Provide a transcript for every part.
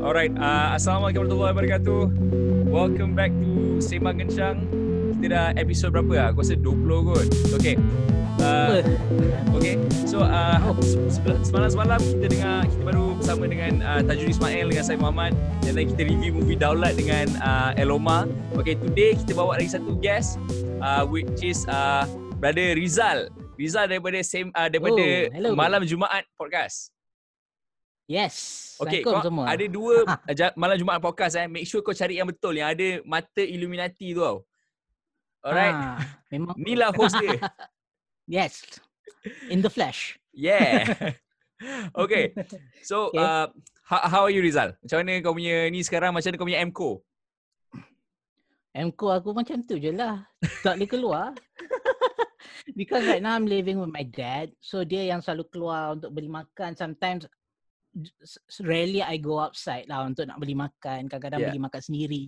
Alright, uh, Assalamualaikum warahmatullahi wabarakatuh. Welcome back to Sembang Kencang. Kita dah episod berapa lah? Aku rasa 20 kot. Okay. Uh, okay, so uh, se- semalam-semalam kita dengar, kita baru bersama dengan uh, Tajul Ismail dengan saya Muhammad dan then kita review movie Daulat dengan uh, Eloma. Okay, today kita bawa lagi satu guest uh, which is uh, Brother Rizal. Rizal daripada same, uh, daripada Oh, hello. Malam Jumaat Podcast. Yes. Okay, kau semua. ada dua ja- malam Jumaat podcast eh. Make sure kau cari yang betul yang ada mata Illuminati tu tau. Alright. Ah, memang. Ni lah host dia. Yes. In the flesh. Yeah. okay. So, Okay. uh, how, how are you Rizal? Macam mana kau punya ni sekarang? Macam mana kau punya MCO? MCO aku macam tu je lah. Tak boleh keluar. Because right now I'm living with my dad. So dia yang selalu keluar untuk beli makan. Sometimes rarely I go outside lah untuk nak beli makan. Kadang-kadang Yeah. beli makan sendiri.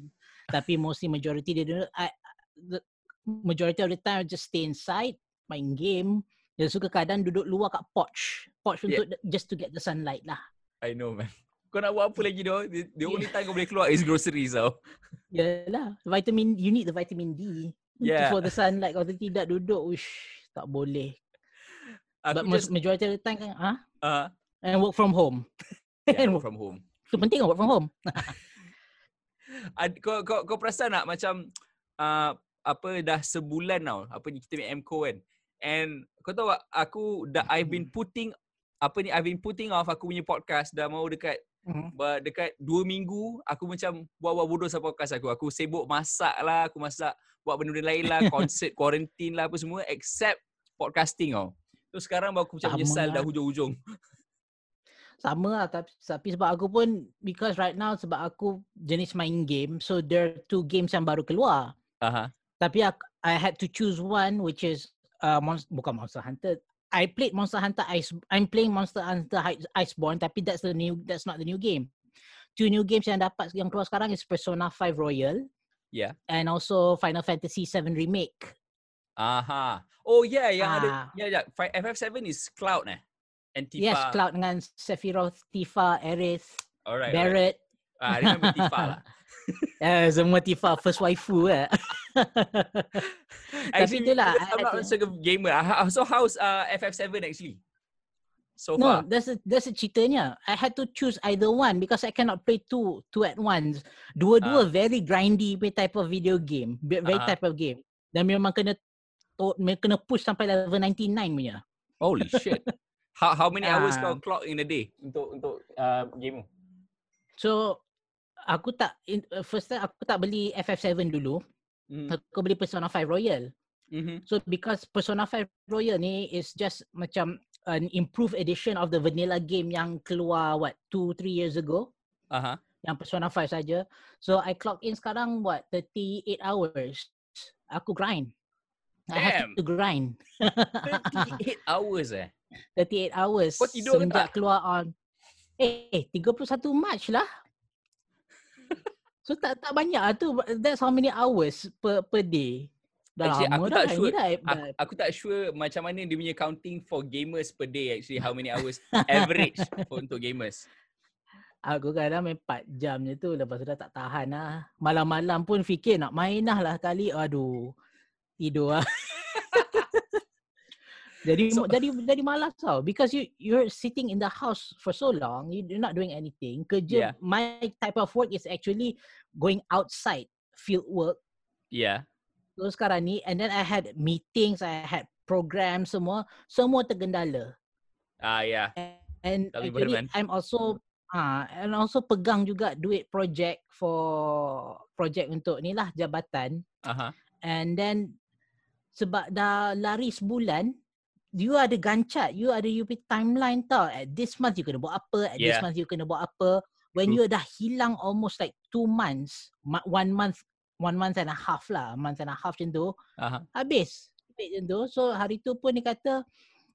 Tapi mostly majority dia dulu I, the majority of the time I just stay inside, main game. Dia suka kadang duduk luar kat porch. Porch Yeah. untuk just to get the sunlight lah. I know man. Kau nak buat apa lagi tu? The, the only time kau boleh keluar is groceries tau. Yalah, vitamin you need the vitamin D. Yeah. For the sunlight kalau tidak duduk, ush, tak boleh. Aku But just, majority of the time kan, ah, uh, and work from home. yeah, And work from home. Itu penting kan work from home. Ad, kau, kau, kau perasan tak macam uh, apa dah sebulan tau apa ni kita punya MCO kan and kau tahu tak aku dah I've been putting apa ni I've been putting off aku punya podcast dah mau dekat ba- dekat dua minggu aku macam buat-buat bodoh sama podcast aku aku sibuk masak lah aku masak buat benda-benda lain lah konsert quarantine lah apa semua except podcasting tau tu sekarang baru aku macam menyesal lah. dah hujung-hujung Sama lah tapi, tapi sebab aku pun because right now sebab aku jenis main game so there are two games yang baru keluar. aha Tapi aku, I had to choose one which is uh, Monst- bukan Monster Hunter. I played Monster Hunter Ice. I'm playing Monster Hunter Iceborne tapi that's the new that's not the new game. Two new games yang dapat yang keluar sekarang is Persona 5 Royal yeah and also Final Fantasy 7 Remake. aha oh yeah yang ada Ah. ya ya Fi- FF7 is Cloud eh Antifa Yes, Cloud dengan Sephiroth, Tifa, Aerith, Alright, alright. Barrett. Ah, remember Tifa lah. Eh, semua Tifa first waifu eh. Tapi itulah, I'm not such a gamer. Ah, how- So how's uh, FF7 actually? So No, far. that's a, that's a ceritanya. I had to choose either one because I cannot play two two at once. Dua-dua very grindy type of video game, ve- very Ah. type of game. Dan memang kena to, kena push sampai level 99 punya. Holy shit. How how many hours kau Ah. clock in a day untuk untuk uh, game? So aku tak in, uh, first time aku tak beli FF7 dulu. Mm-hmm. Aku beli Persona 5 Royal. Mm-hmm. So because Persona 5 Royal ni is just macam an improved edition of the vanilla game yang keluar what 2 3 years ago. Aha. yang Persona 5 saja. So I clock in sekarang what 38 hours. Aku grind. I have Damn. to grind. 38 hours eh. 38 hours Kau tidur ke semenjak tak? keluar on eh, eh 31 March lah. so tak tak banyak lah tu. That's how many hours per per day. Dah Actually, aku tak ini sure. dah, Aku, aku tak sure macam mana dia punya counting for gamers per day actually how many hours average for untuk gamers. Aku kadang main 4 jam je tu Lepas tu dah tak tahan lah Malam-malam pun fikir nak main lah lah kali Aduh Tidur lah Jadi So- jadi jadi malas tau because you you're sitting in the house for so long you- you're not doing anything Yeah. kerja my type of work is actually going outside field work Yeah. so sekarang ni and then I had meetings I had programs semua semua tergendala Ah yeah. And actually, man. I'm also ah and also pegang juga duit project for project untuk ni lah jabatan. Aha. And then sebab dah lari sebulan, you ada gancat, you ada you punya timeline tau. At this month you kena buat apa, at this Yeah. month you kena buat apa. When True. you dah hilang almost like two months, one month, one month and a half lah, month and a half macam tu, Aha. habis. Habis macam tu. So hari tu pun dia kata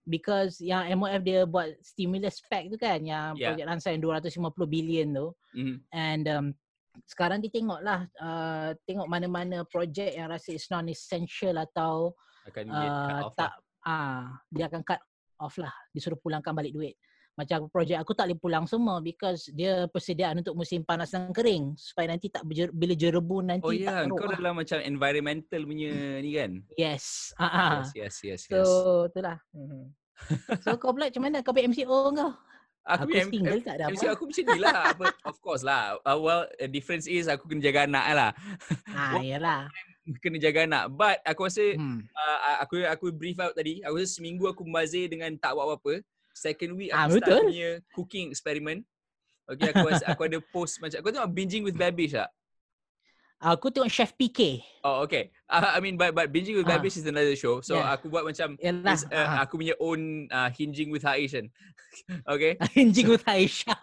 because yang MOF dia buat stimulus pack tu kan yang Yeah. projek Lansa yang 250 bilion tu Mhm. and um, sekarang dia tengok lah uh, tengok mana-mana projek yang rasa is non-essential atau Akan uh, tak lah. Ah dia akan cut off lah disuruh pulangkan balik duit macam projek aku tak boleh pulang semua because dia persediaan untuk musim panas dan kering supaya nanti tak berjer- bila jerebu nanti Oh ya, tak yeah. kau teruk lah. dalam macam environmental punya ni kan? Yes. Ah, ah. Yes, yes, yes, So yes. itulah. Mhm. So kau pula macam mana kau ambil MCO kau? Aku, punya M- single tak ada MC apa. aku macam ni lah. Of course lah. Uh, well, the difference is aku kena jaga anak lah. Ah, yalah. Kena jaga anak. But aku rasa Hmm. uh, aku aku brief out tadi. Aku rasa seminggu aku membazir dengan tak buat apa-apa. Second week Ah, aku start betul. punya cooking experiment. Okay, aku rasa, aku ada post macam kau tengok binging with babish tak? Aku tengok Chef PK. Oh okay. Uh, I mean but but binging with Ah. babish is another show. So Yeah. aku buat macam Yalah. is, uh, ah. aku punya own uh, hinging with Haish kan. okay. Hinging with Aisyah.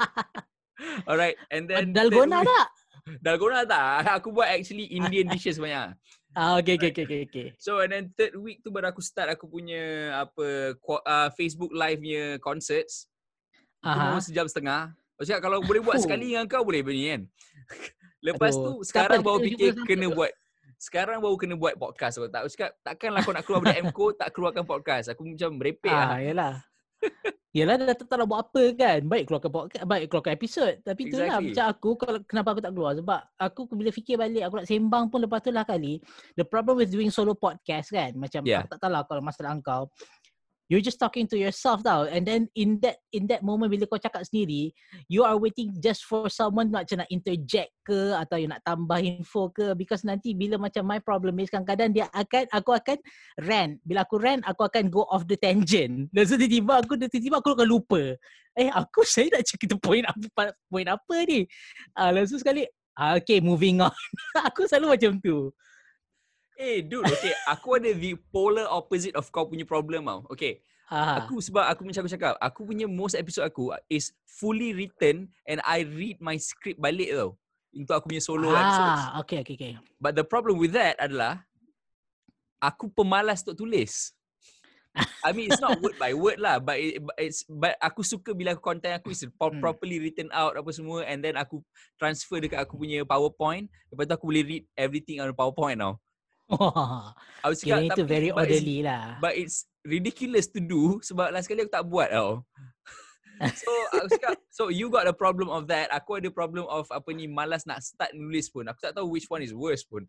Alright. And then Dalgona third Dalgona tak. Aku buat actually Indian dishes banyak. Ah, okay, okay, okay, okay, okay. So and then third week tu baru aku start aku punya apa uh, Facebook live punya concerts. Aha. memang sejam setengah. Maksudnya kalau boleh buat sekali dengan kau boleh bunyi kan. Lepas Aduh, tu sekarang baru fikir kena buat sekarang baru kena buat podcast aku tak. Aku cakap takkanlah kau nak keluar dari MCO tak keluarkan podcast. Aku macam merepek Ah, lah. yalah. Yalah dah tak tahu nak buat apa kan. Baik keluarkan podcast, baik keluarkan episod. Tapi tu lah Exactly. macam aku kalau kenapa aku tak keluar sebab aku bila fikir balik aku nak sembang pun lepas tu lah kali. The problem with doing solo podcast kan macam Yeah. aku tak tahu lah kalau masalah kau. You're just talking to yourself tau. And then in that in that moment bila kau cakap sendiri you are waiting just for someone nak macam nak interject ke atau you nak tambah info ke. Because nanti bila macam my problem is kadang-kadang dia akan aku akan rant. Bila aku rant aku akan go off the tangent. Dan so tiba-tiba aku tiba-tiba aku akan lupa. Eh aku saya nak cerita point apa point apa ni? Ah langsung sekali ah, okay moving on. Aku selalu macam tu Eh dude, okay. Aku ada the polar opposite of kau punya problem tau. Okay. ah Aku sebab aku macam aku cakap, aku punya most episode aku is fully written and I read my script balik tau. Untuk aku punya solo episodes. ah okay okay okay But the problem with that adalah aku pemalas untuk tulis. I mean it's not word by word lah but it, but it's but aku suka bila content aku is Hmm. properly written out apa semua and then aku transfer dekat aku punya PowerPoint lepas tu aku boleh read everything on the PowerPoint now. Aku kira cakap itu tapi very but it's- orderly lah. But it's ridiculous to do sebab last kali aku tak buat tau. so aku cakap, so you got a problem of that. Aku ada problem of apa ni malas nak start nulis pun. Aku tak tahu which one is worse pun.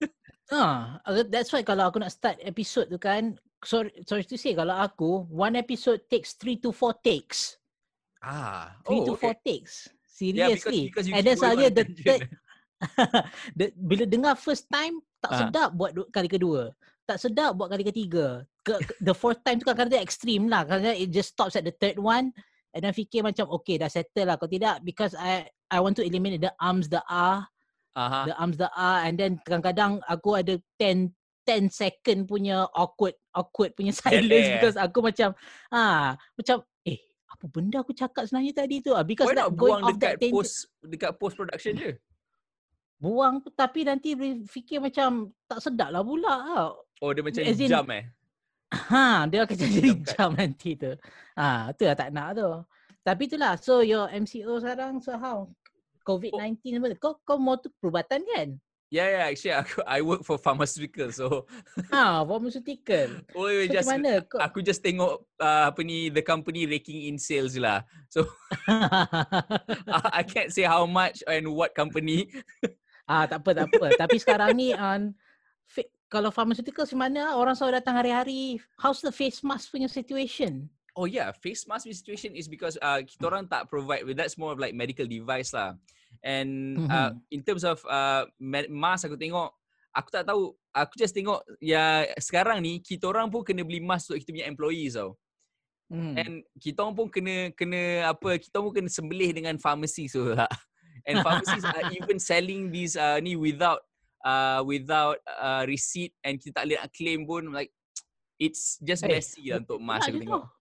Ah, uh, that's why kalau aku nak start episode tu kan, sorry, sorry to say kalau aku one episode takes 3 to 4 takes. Ah, 3 to 4 takes. Yeah, because, Seriously. because And then going on selalunya a the third bila dengar first time tak Ah. sedap buat kali kedua. Tak sedap buat kali ketiga. Ke, ke- the fourth time tu kadang-kadang extreme lah. Kadang it just stops at the third one. And then fikir macam okay dah settle lah. Kalau tidak because I I want to eliminate the arms, the ah, Aha. the arms, the ah. And then kadang-kadang aku ada 10 10 second punya awkward awkward punya silence eh. because aku macam ah macam eh apa benda aku cakap sebenarnya tadi tu ah because Why that going buang off that dekat tangent- post dekat post production je? Buang tu, tapi nanti boleh fikir macam tak sedap lah pula tau. Oh dia macam As in- jam eh. Ha, dia akan jadi Jam jam nanti tu. Ha, tu lah tak nak tu. Tapi itulah, so your MCO sekarang, so how? COVID-19 Oh. tu. Kau, kau mau tu perubatan kan? Yeah, yeah, actually aku I work for pharmaceutical so Ha, pharmaceutical. oh, So just mana? Kau, aku just tengok uh, apa ni the company raking in sales lah. So I can't say how much and what company. Ah, tak apa, tak apa. Tapi sekarang ni, fa- kalau pharmaceutical macam mana? Orang selalu datang hari-hari. How's the face mask punya situation? Oh yeah, face mask situation is because uh, kita orang tak provide. That's more of like medical device lah. And uh, Mhm. in terms of uh, ma- mask aku tengok, aku tak tahu. Aku just tengok ya sekarang ni kita orang pun kena beli mask untuk kita punya employees tau. Hmm. And kita orang pun kena kena apa? Kita orang pun kena sembelih dengan pharmacy so lah. And pharmacies are even selling these uh, ni without uh, without uh, receipt and kita tak boleh nak claim pun like it's just Eh, messy lah untuk mask lah aku tengok. tu.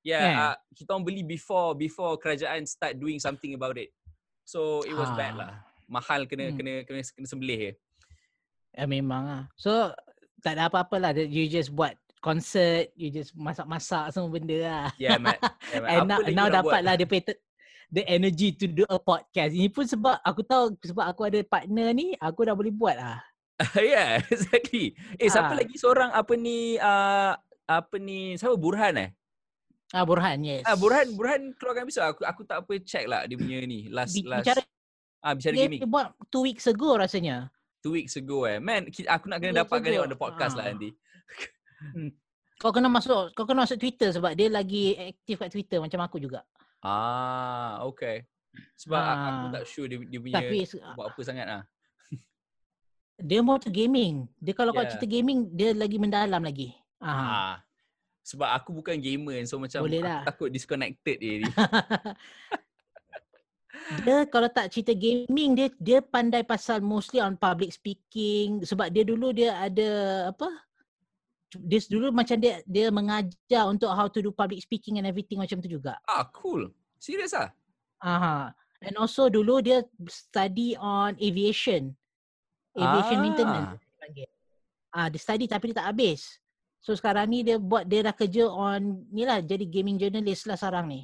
Yeah, Kan? uh, kita orang beli before before kerajaan start doing something about it. So it was bad Ah. lah. Mahal kena Hmm. kena kena kena sembelih je. Ya memang lah. So tak ada apa-apa lah. You just buat concert, you just masak-masak semua benda lah. Yeah, man. Yeah, man. And now, now dapat buat? lah dia patent the energy to do a podcast. Ini pun sebab aku tahu sebab aku ada partner ni, aku dah boleh buat lah. yeah, exactly. Eh, siapa Ah. lagi seorang apa ni uh, apa ni siapa Burhan eh? Ah Burhan, yes. Ah Burhan Burhan keluarkan episod aku aku tak apa check lah dia punya ni last Bi- last bicara ah bicara dia, gaming dia buat two weeks ago rasanya. two weeks ago eh. Man, aku nak kena dapatkan dia on the podcast lah Ah. nanti. Kau kena masuk kau kena masuk Twitter sebab dia lagi aktif kat Twitter macam aku juga. Ah, okay. Sebab ah. aku tak sure dia, dia punya Tapi buat apa sangat lah. dia more to gaming. Dia kalau kau Yeah. cerita gaming dia lagi mendalam lagi. Ah. Ah. Sebab aku bukan gamer so macam Boleh aku lah. takut disconnected dia ni. dia kalau tak cerita gaming dia dia pandai pasal mostly on public speaking sebab dia dulu dia ada apa dia dulu macam dia dia mengajar untuk how to do public speaking and everything macam tu juga. ah, cool. Serius ah? Aha. And also dulu dia study on aviation. Aviation Ah. maintenance panggil. Ah dia study tapi dia tak habis. So sekarang ni dia buat dia dah kerja on ni lah jadi gaming journalist lah sekarang ni.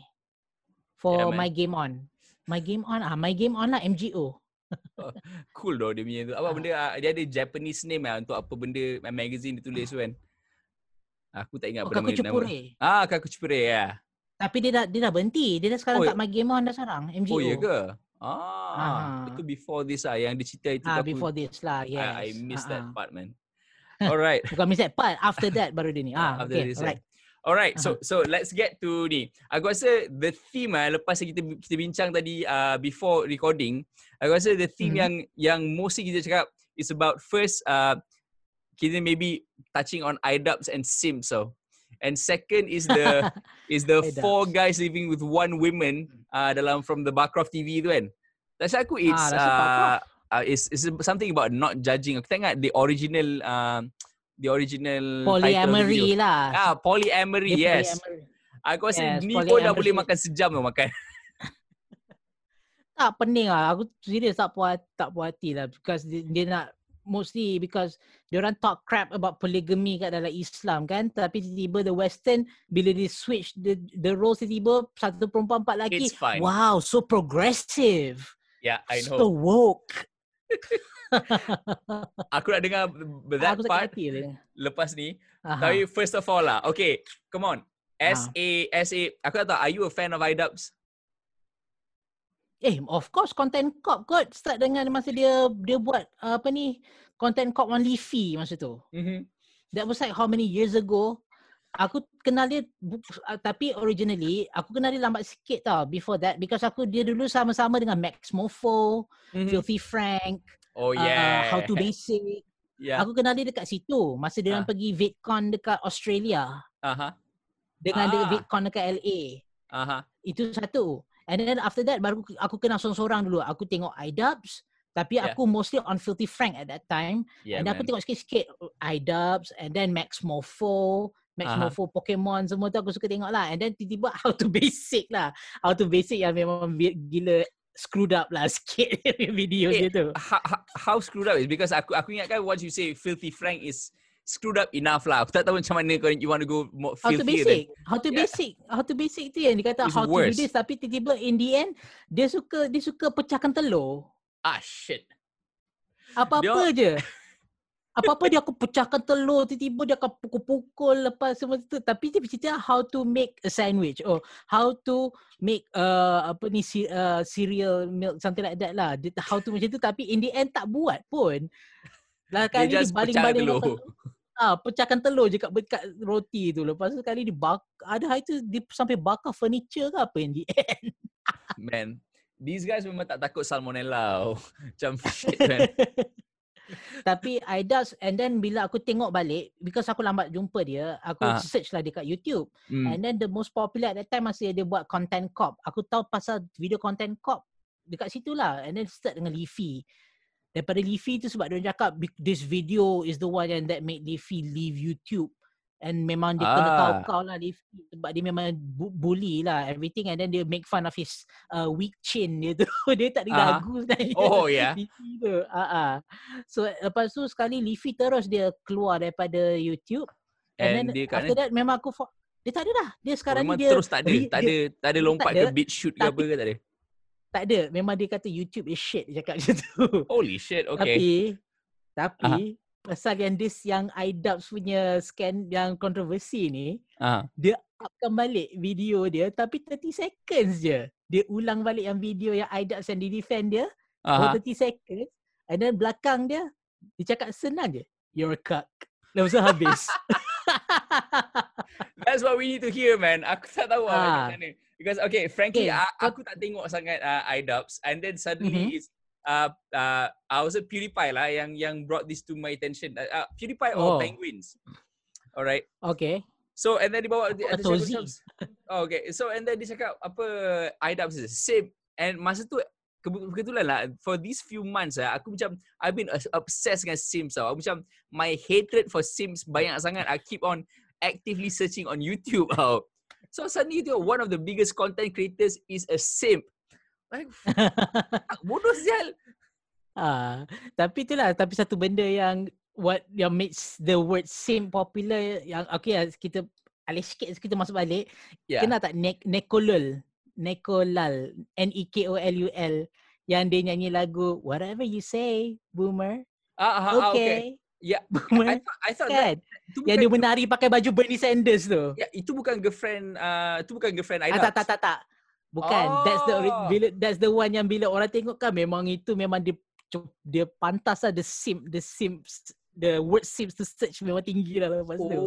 For Yeah, man. my game on. My game on ah my game on lah MGO. Cool doh dia punya tu. Apa Ah. benda ah, dia ada Japanese name lah untuk apa benda ah, magazine dia tulis tu kan. Aku tak ingat Oh, apa nama. Cepure. Ah, Kaku Cepure ya. Tapi dia dah dia dah berhenti. Dia dah sekarang Oh, tak my game on dah sekarang MGO. Oh, ya ke? Ah, Ah. itu before this ah yang dia cerita itu Ah aku before this lah. Yes. I, I that Ah, ah. part man. Alright. Bukan miss that part. After that baru dia ni. Ah, After okay. this, Alright. Alright, so so let's get to ni. Aku rasa the theme ah lepas kita kita bincang tadi uh, before recording, aku rasa the theme Mhm. yang yang mostly kita cakap is about first uh, kita maybe touching on idubs and sims so. And second is the is the four guys living with one woman uh, dalam from the Barcroft TV tu kan. Rasa aku it's Ah, rasa uh, uh, it's, it's something about not judging. Aku ingat the original uh, the original the. Polyamory lah. Ah, polyamory, Dia yes. polyamory. Aku rasa Yes, ni pun dah boleh makan sejam tu makan. Tak pening lah. Aku serius tak puas tak puas hati lah because dia, dia nak mostly because dia orang talk crap about polygamy kat dalam Islam kan tapi tiba-tiba the western bila dia switch the the roles tiba-tiba satu perempuan empat lelaki It's fine. wow so progressive Yeah, I so know. woke Aku nak dengar that aku part lepas ni. Aha. Tapi first of all lah. Okay, come on. S A S A. Aku tak tahu. Are you a fan of idubs? Eh, of course content cop kot start dengan masa dia dia buat uh, apa ni content cop on Leafy masa tu. Mm-hmm. That was like how many years ago. Aku kenal dia uh, tapi originally aku kenal dia lambat sikit tau before that because aku dia dulu sama-sama dengan Max Mofo, Mm-hmm. Filthy Frank, Oh uh, yeah. How to Basic. Yeah. Aku kenal dia dekat situ masa dia orang Ah. pergi VidCon dekat Australia Aha. dengan dia Ah. VidCon dekat LA. Aha. Itu satu. And then after that baru aku kenal seorang-seorang dulu. Aku tengok iDubbbz tapi Yeah. aku mostly on Filthy Frank at that time. Yeah, and aku man. tengok sikit-sikit iDubbbz and then Max Morpho, Max Aha. Morpho Pokemon semua tu aku suka tengok lah. And then tiba-tiba How to Basic lah. How to Basic yang memang gila screwed up lah sikit video Eh, dia tu. How, how, how screwed up is because aku aku ingatkan once you say filthy Frank is screwed up enough lah. Aku tak tahu macam mana kau you want to go more How to basic. than How to Yeah. basic. How to basic tu yang dia kata It's how to worse. do this tapi tiba-tiba in the end dia suka dia suka pecahkan telur. ah shit. Apa-apa je. Apa-apa dia aku pecahkan telur tiba-tiba dia akan pukul-pukul lepas semua tu tapi dia cerita how to make a sandwich or how to make uh, apa ni ce- uh, cereal milk something like that lah. Dia, how to macam tu tapi in the end tak buat pun. Lah Dia kali pecah baling-baling telur. makan- Ah, pecahkan telur je kat, kat roti tu. Lepas tu sekali dia bak, ada hari tu dia sampai bakar furniture ke apa in the end. Man, these guys memang tak takut salmonella. oh. Macam shit man. Tapi I does and then bila aku tengok balik because aku lambat jumpa dia, aku Ah. search lah dekat YouTube. Hmm. And then the most popular at that time masih dia buat content cop. Aku tahu pasal video content cop dekat situ lah. And then start dengan Leafy. Daripada Leafy tu sebab dia cakap "Be- this video is the one yang that made Leafy leave YouTube. And memang dia kena Ah. kau-kau lah Leafy sebab dia memang bu- bully lah everything and then dia make fun of his uh, weak chin dia tu. dia tak ada Ah. lagu sebenarnya. Oh yeah. Leafy tu. Ah ah. So lepas tu sekali Leafy terus dia keluar daripada YouTube. And, And then dia after that memang aku fo- dia tak ada dah. Dia sekarang Memang ni dia terus tak ada. re- Tak dia- ada tak ada dia lompat tak ke beat shoot ke apa ke tak ada. Tak ada. Memang dia kata YouTube is shit dia cakap macam tu. Holy shit. Okay. Tapi tapi pasal yang this yang iDubbbz punya scan yang kontroversi ni, Ah. dia upkan balik video dia tapi 30 seconds je. Dia ulang balik yang video yang iDubbbz yang di defend dia, for 30 seconds. And then belakang dia, dia cakap senang je. You're a cuck. Lepas tu habis. That's what we need to hear, man. Aku tak tahu ah. Ah. macam mana. Because okay, frankly, Okay, okay, aku tak tengok sangat uh, iDubbbz and then suddenly Mhm. it's uh, uh, I was a PewDiePie lah yang yang brought this to my attention. Uh, uh, PewDiePie Oh. or Penguins. Alright. okay. So and then dia bawa dia, Aku dia tahu cakap Z. macam- oh, okay. So and then dia cakap apa iDubbbz is same and masa tu kebe- kebetulan lah for these few months lah aku macam I've been obsessed dengan Sims tau. Aku macam my hatred for Sims banyak sangat. I keep on actively searching on YouTube tau. So suddenly tu one of the biggest content creators is a simp. Like bodoh sial. Ah, tapi itulah tapi satu benda yang what yang makes the word same popular yang okay kita alih sikit kita masuk balik. Yeah. Kenal tak ne- Nekolul? Nekolal, N E K O L U L yang dia nyanyi lagu Whatever You Say, Boomer. Ah, ah, ah, okay. Okay. Yeah. I thought, I thought that, kan? itu Yang dia menari pakai baju Bernie Sanders tu. ya, itu bukan girlfriend uh, itu bukan girlfriend Ah, iDubbbz. tak, tak, tak, tak. Bukan. That's the Oh. bila that's the one yang bila orang tengok kan memang itu memang dia dia pantas lah the simp the simps the word simps to search memang tinggi lah lepas tu.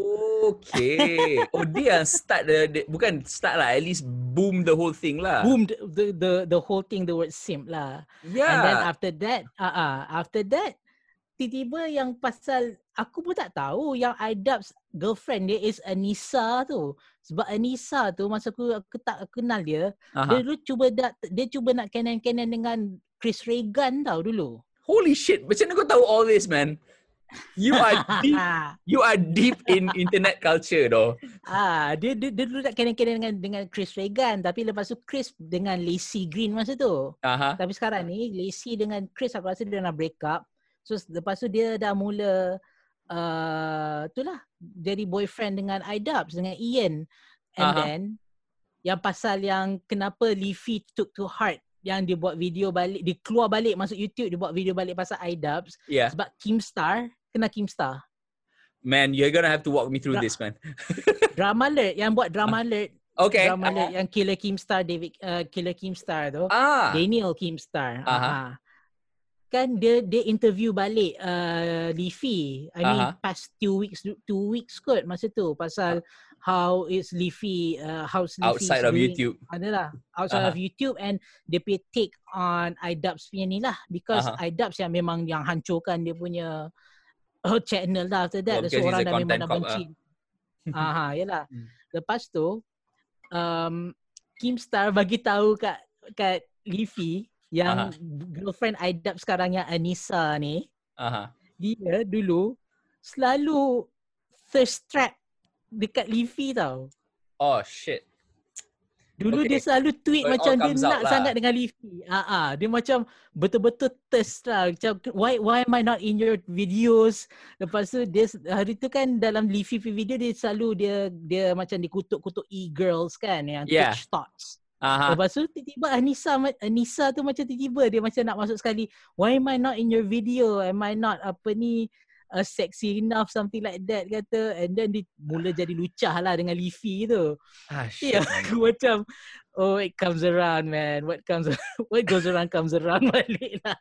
Okay. Oh dia yang start the, the bukan start lah at least boom the whole thing lah. Boom the, the the the whole thing the word simp lah. Yeah. And then after that, ah uh, uh, after that tiba-tiba yang pasal aku pun tak tahu yang iDubbbz girlfriend dia is Anissa tu. Sebab Anissa tu masa aku aku tak kenal dia, dia Aha. dulu cuba dat, dia cuba nak canon-canon dengan Chris Reagan tau dulu. Holy shit. Macam mana kau tahu all this man? You are deep you are deep in internet culture though. ah, dia, dia dia dulu nak canon-canon dengan dengan Chris Reagan tapi lepas tu Chris dengan Lacey Green masa tu. Aha. Tapi sekarang ni Lacey dengan Chris aku rasa dia dah break up. So lepas tu dia dah mula uh, itulah jadi boyfriend dengan iDubbbz dengan Ian. And Aha. then yang pasal yang kenapa Leafy took to heart yang dia buat video balik, dia keluar balik masuk YouTube, dia buat video balik pasal iDubbbz Yeah. sebab Kimstar, kenal Kimstar. Man, you're gonna have to walk me through Ra- this man. Drama Alert yang buat Drama Alert, Okay. Drama Alert yang Killer Kimstar, David uh, Killer Kimstar tu. Ah. Daniel Kimstar. Aha. Uh-huh. Kan dia dia interview balik uh, Leafy. I mean Aha. past two weeks two weeks kot masa tu pasal how is Leafy uh, how's Leafy Outside of YouTube. Adalah outside Aha. of YouTube and dia punya take on iDubbbz punya ni lah because Aha. iDubbbz yang memang yang hancurkan dia punya uh, channel lah after that Oh, oh, because orang he's a dah memang content dah cop, benci. Aha, yalah. Hmm. Lepas tu um, Kimstar bagi tahu kat kat Leafy yang Aha. girlfriend iDubbbz sekarang yang Anissa ni, Aha. dia dulu selalu thirst trap dekat Leafy tau. Oh shit. Dulu Okay. dia selalu tweet So macam dia nak lah. sangat dengan Leafy. Ah ah, dia macam betul-betul thirst lah. Macam why why am I not in your videos? Lepas tu dia hari tu kan dalam punya video dia selalu dia dia macam dikutuk-kutuk e-girls kan yang Yeah. Twitch thoughts. Aha. Lepas tu tiba-tiba Anissa Anissa tu macam tiba-tiba dia macam nak masuk sekali why am I not in your video? Am I not apa ni uh, sexy enough something like that kata and then dia mula jadi lucah lah dengan Leafy tu. Ah man. aku macam oh it comes around man. What comes what goes around comes around balik lah.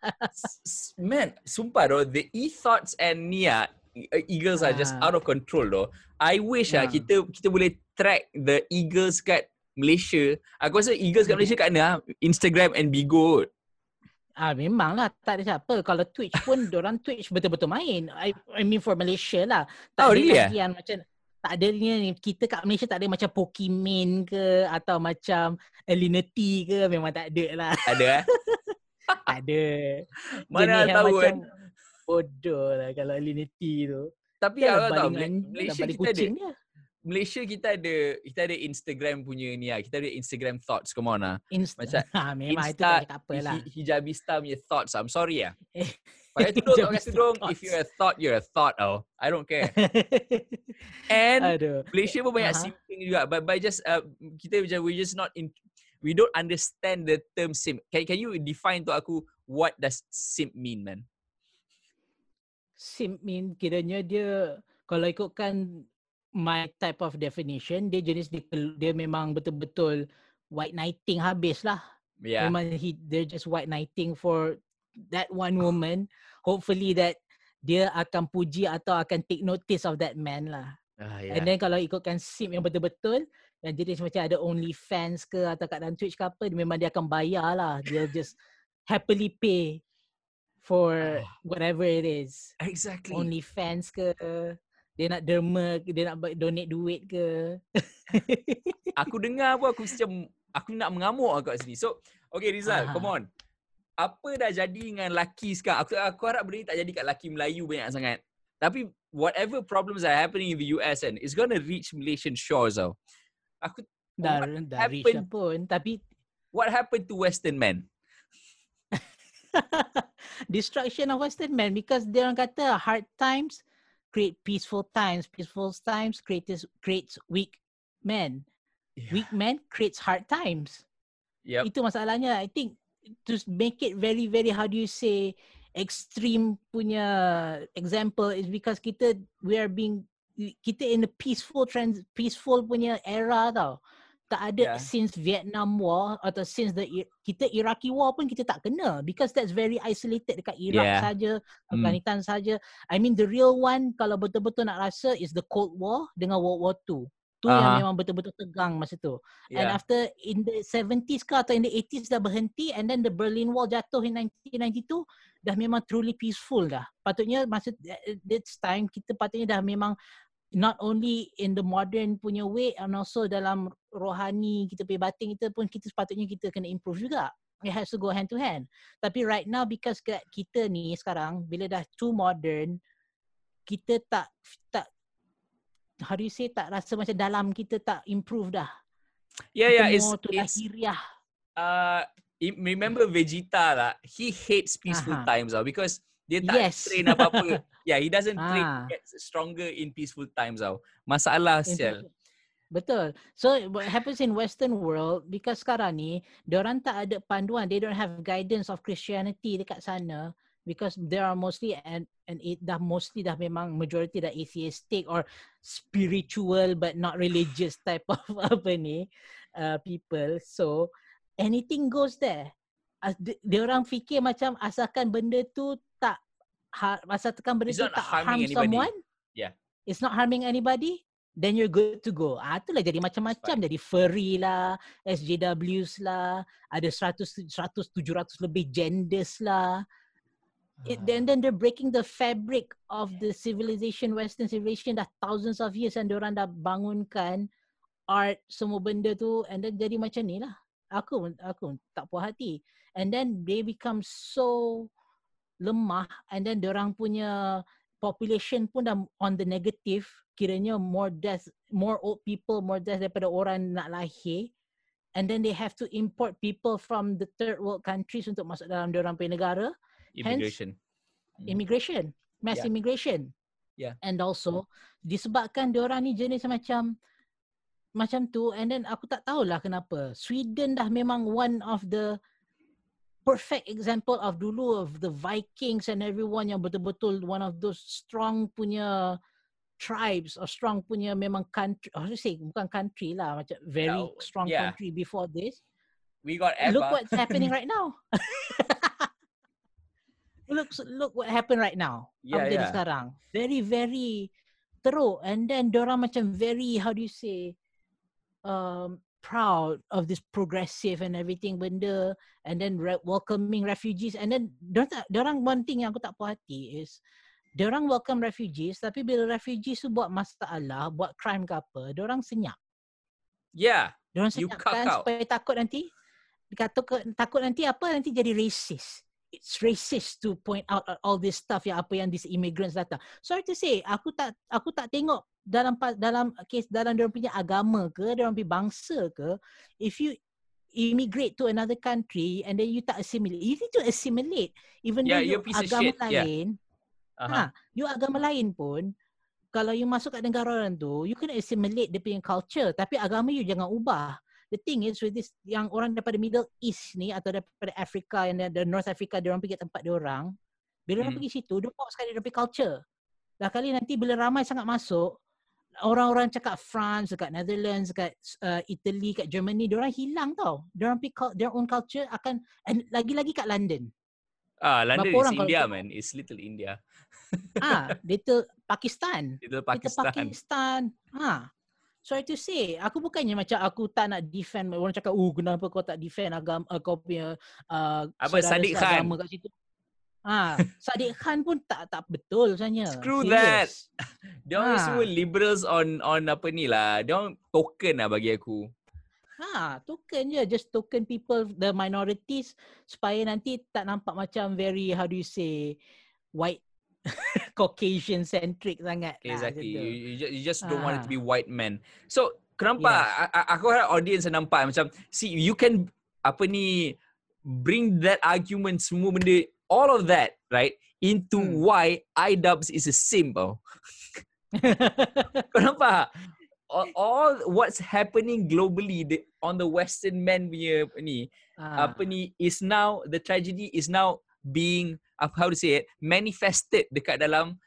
Man, sumpah though, the e-thoughts and Nia uh, Eagles are just Ah. out of control though. I wish ah Ah. kita kita boleh track the Eagles kat Malaysia. Aku rasa Eagles kat Malaysia kat mana? ah? Instagram and Bigo. kot. Ah memang lah tak ada siapa. Kalau Twitch pun orang Twitch betul-betul main. I, I mean for Malaysia lah. Tak Oh, ada really lagi yang macam tak ada ni kita kat Malaysia tak ada macam Pokemon ke atau macam Alinity ke memang tak ada lah. Ada eh? tak ada. Mana Jenis tahu kan. Bodoh lah kalau Alinity tu. Tapi awak tahu Malaysia kita ada dia. Malaysia kita ada kita ada Instagram punya ni ah. Kita ada Instagram thoughts come on ah. Insta. Macam ha, memang itu Insta tak tak apa lah. hi- hijabista punya thoughts. I'm sorry ah. Eh, Pakai tudung tak pakai tudung. If you're a thought, you're a thought oh. I don't care. And Aduh. Malaysia pun banyak Aha. simping juga. But by just uh, kita macam we just not in we don't understand the term simp. Can can you define to aku what does simp mean man? simp mean kiranya dia kalau ikutkan my type of definition dia jenis dia, dia memang betul-betul white knighting habis lah. Yeah. Memang he, they're just white knighting for that one woman. Hopefully that dia akan puji atau akan take notice of that man lah. Ah, Yeah. And then kalau ikutkan simp yang betul-betul yang jenis macam ada only fans ke atau kat dalam Twitch ke apa memang dia akan bayar lah. Dia just happily pay for Ah. whatever it is. Exactly. Only fans ke dia nak derma dia nak donate duit ke. aku dengar pun aku macam aku nak mengamuk lah kat sini. So, okay Rizal, Aha. come on. Apa dah jadi dengan laki sekarang? Aku aku harap benda ni tak jadi kat laki Melayu banyak sangat. Tapi whatever problems are happening in the US and it's gonna reach Malaysian shores tau. Aku dah What dah reach dah happened? pun tapi what happened to Western men? destruction of western men because dia orang kata hard times create peaceful times. Peaceful times creates creates weak men. Weak men creates hard times. Yep. itu masalahnya. I think to make it very very how do you say extreme punya example is because kita we are being kita in a peaceful trans peaceful punya era tau tak Yeah. ada since Vietnam War atau since the kita Iraqi War pun kita tak kena because that's very isolated dekat Iraq Yeah. saja Hmm. Afghanistan saja I mean the real one kalau betul-betul nak rasa is the Cold War dengan World War II tu yang Aha. memang betul-betul tegang masa tu And Yeah. after in the 70s ke atau in the 80s dah berhenti and then the Berlin Wall jatuh in 1992 dah memang truly peaceful dah. Patutnya masa at this time kita patutnya dah memang not only in the modern punya way and also dalam rohani kita punya batin kita pun kita sepatutnya kita kena improve juga. It has to go hand to hand. Tapi right now because kita ni sekarang bila dah too modern kita tak tak how do you say tak rasa macam dalam kita tak improve dah. Yeah, Kita yeah, it's, to it's lahiriah. uh remember Vegeta lah. He hates peaceful Aha. times tau because dia tak Yes. train apa-apa. yeah, he doesn't train Ah. to get stronger in peaceful times tau. Masalah sial. fact, Betul. So what happens in western world because sekarang ni orang tak ada panduan, they don't have guidance of Christianity dekat sana because there are mostly and and it dah mostly dah memang majority dah atheistic or spiritual but not religious type of apa ni uh, people. So anything goes there. Dia orang fikir macam asalkan benda tu tak ha, asalkan benda It's tu tak harm anybody. someone. Yeah. It's not harming anybody then you're good to go. Ah itulah jadi macam-macam jadi furry lah, SJWs lah, ada 100 100 700 lebih genders lah. It, then then they're breaking the fabric of the civilization western civilization dah thousands of years and orang dah bangunkan art semua benda tu and then jadi macam ni lah. Aku aku tak puas hati. And then they become so lemah and then orang punya population pun dah on the negative kiranya more death more old people more death daripada orang nak lahir and then they have to import people from the third world countries untuk masuk dalam diorang punya negara Immigration. Mm. immigration mass Yeah. immigration Yeah. and also disebabkan diorang ni jenis macam macam tu and then aku tak tahulah kenapa Sweden dah memang one of the perfect example of dulu of the Vikings and everyone yang betul-betul one of those strong punya tribes or strong punya memang country how to say bukan country lah macam very Yeah, strong yeah. country before this We got Eva. look what's happening right now look look what happened right now Yeah, apa yeah. sekarang very very teruk and then orang macam very how do you say um proud of this progressive and everything benda and then re- welcoming refugees and then dorang one thing yang aku tak puas hati is dorang welcome refugees tapi bila refugees tu buat masalah buat crime ke apa dorang senyap Yeah. Diorang senyapkan cuck out. supaya takut nanti takut takut nanti apa nanti jadi racist. It's racist to point out all this stuff yang apa yang these immigrants datang. Sorry to say, aku tak aku tak tengok dalam dalam case dalam dia punya agama ke, dia punya bangsa ke, if you immigrate to another country and then you tak assimilate, you need to assimilate even Yeah, though you agama shit. Yeah. lain. Uh-huh. Ha, you agama lain pun kalau you masuk kat negara orang tu, you kena assimilate dia punya culture. Tapi agama you jangan ubah. The thing is with this yang orang daripada Middle East ni atau daripada Afrika yang dari North Africa dia orang pergi tempat dia orang, Bila orang Hmm. pergi situ, dia bawa sekali dia punya culture. Dah kali nanti bila ramai sangat masuk, orang-orang cakap France, dekat Netherlands, dekat uh, Italy, kat Germany, orang hilang tau. Diorang pergi cul- their own culture akan and lagi-lagi kat London. Ah, London Berapa is orang kalau India, man. It's little India. ah, little Pakistan. Little Pakistan. Pakistan. Ha. Sorry to say, aku bukannya macam aku tak nak defend orang cakap, "Oh, kenapa kau tak defend agama uh, kau punya uh, Apa, Sadiq Khan? agama kat situ?" Ha, Sadiq Khan pun tak tak betul sebenarnya. Screw that. Serious. Dia orang Ah. semua liberals on on apa ni lah. Dia token lah bagi aku. Ha, token je, just token people the minorities supaya nanti tak nampak macam very how do you say white Caucasian centric sangat. Okay, lah, exactly. You, you just, you just don't want it to Ah. be white men. So, kenapa Yes. a- aku harap audience nampak macam see you can apa ni bring that argument semua benda all of that right into Hmm. why iDubbbz is a tau. Kau nampak? All, all what's happening globally the, on the western men punya ni Ah. apa ni is now the tragedy is now being apa how to say it manifested dekat dalam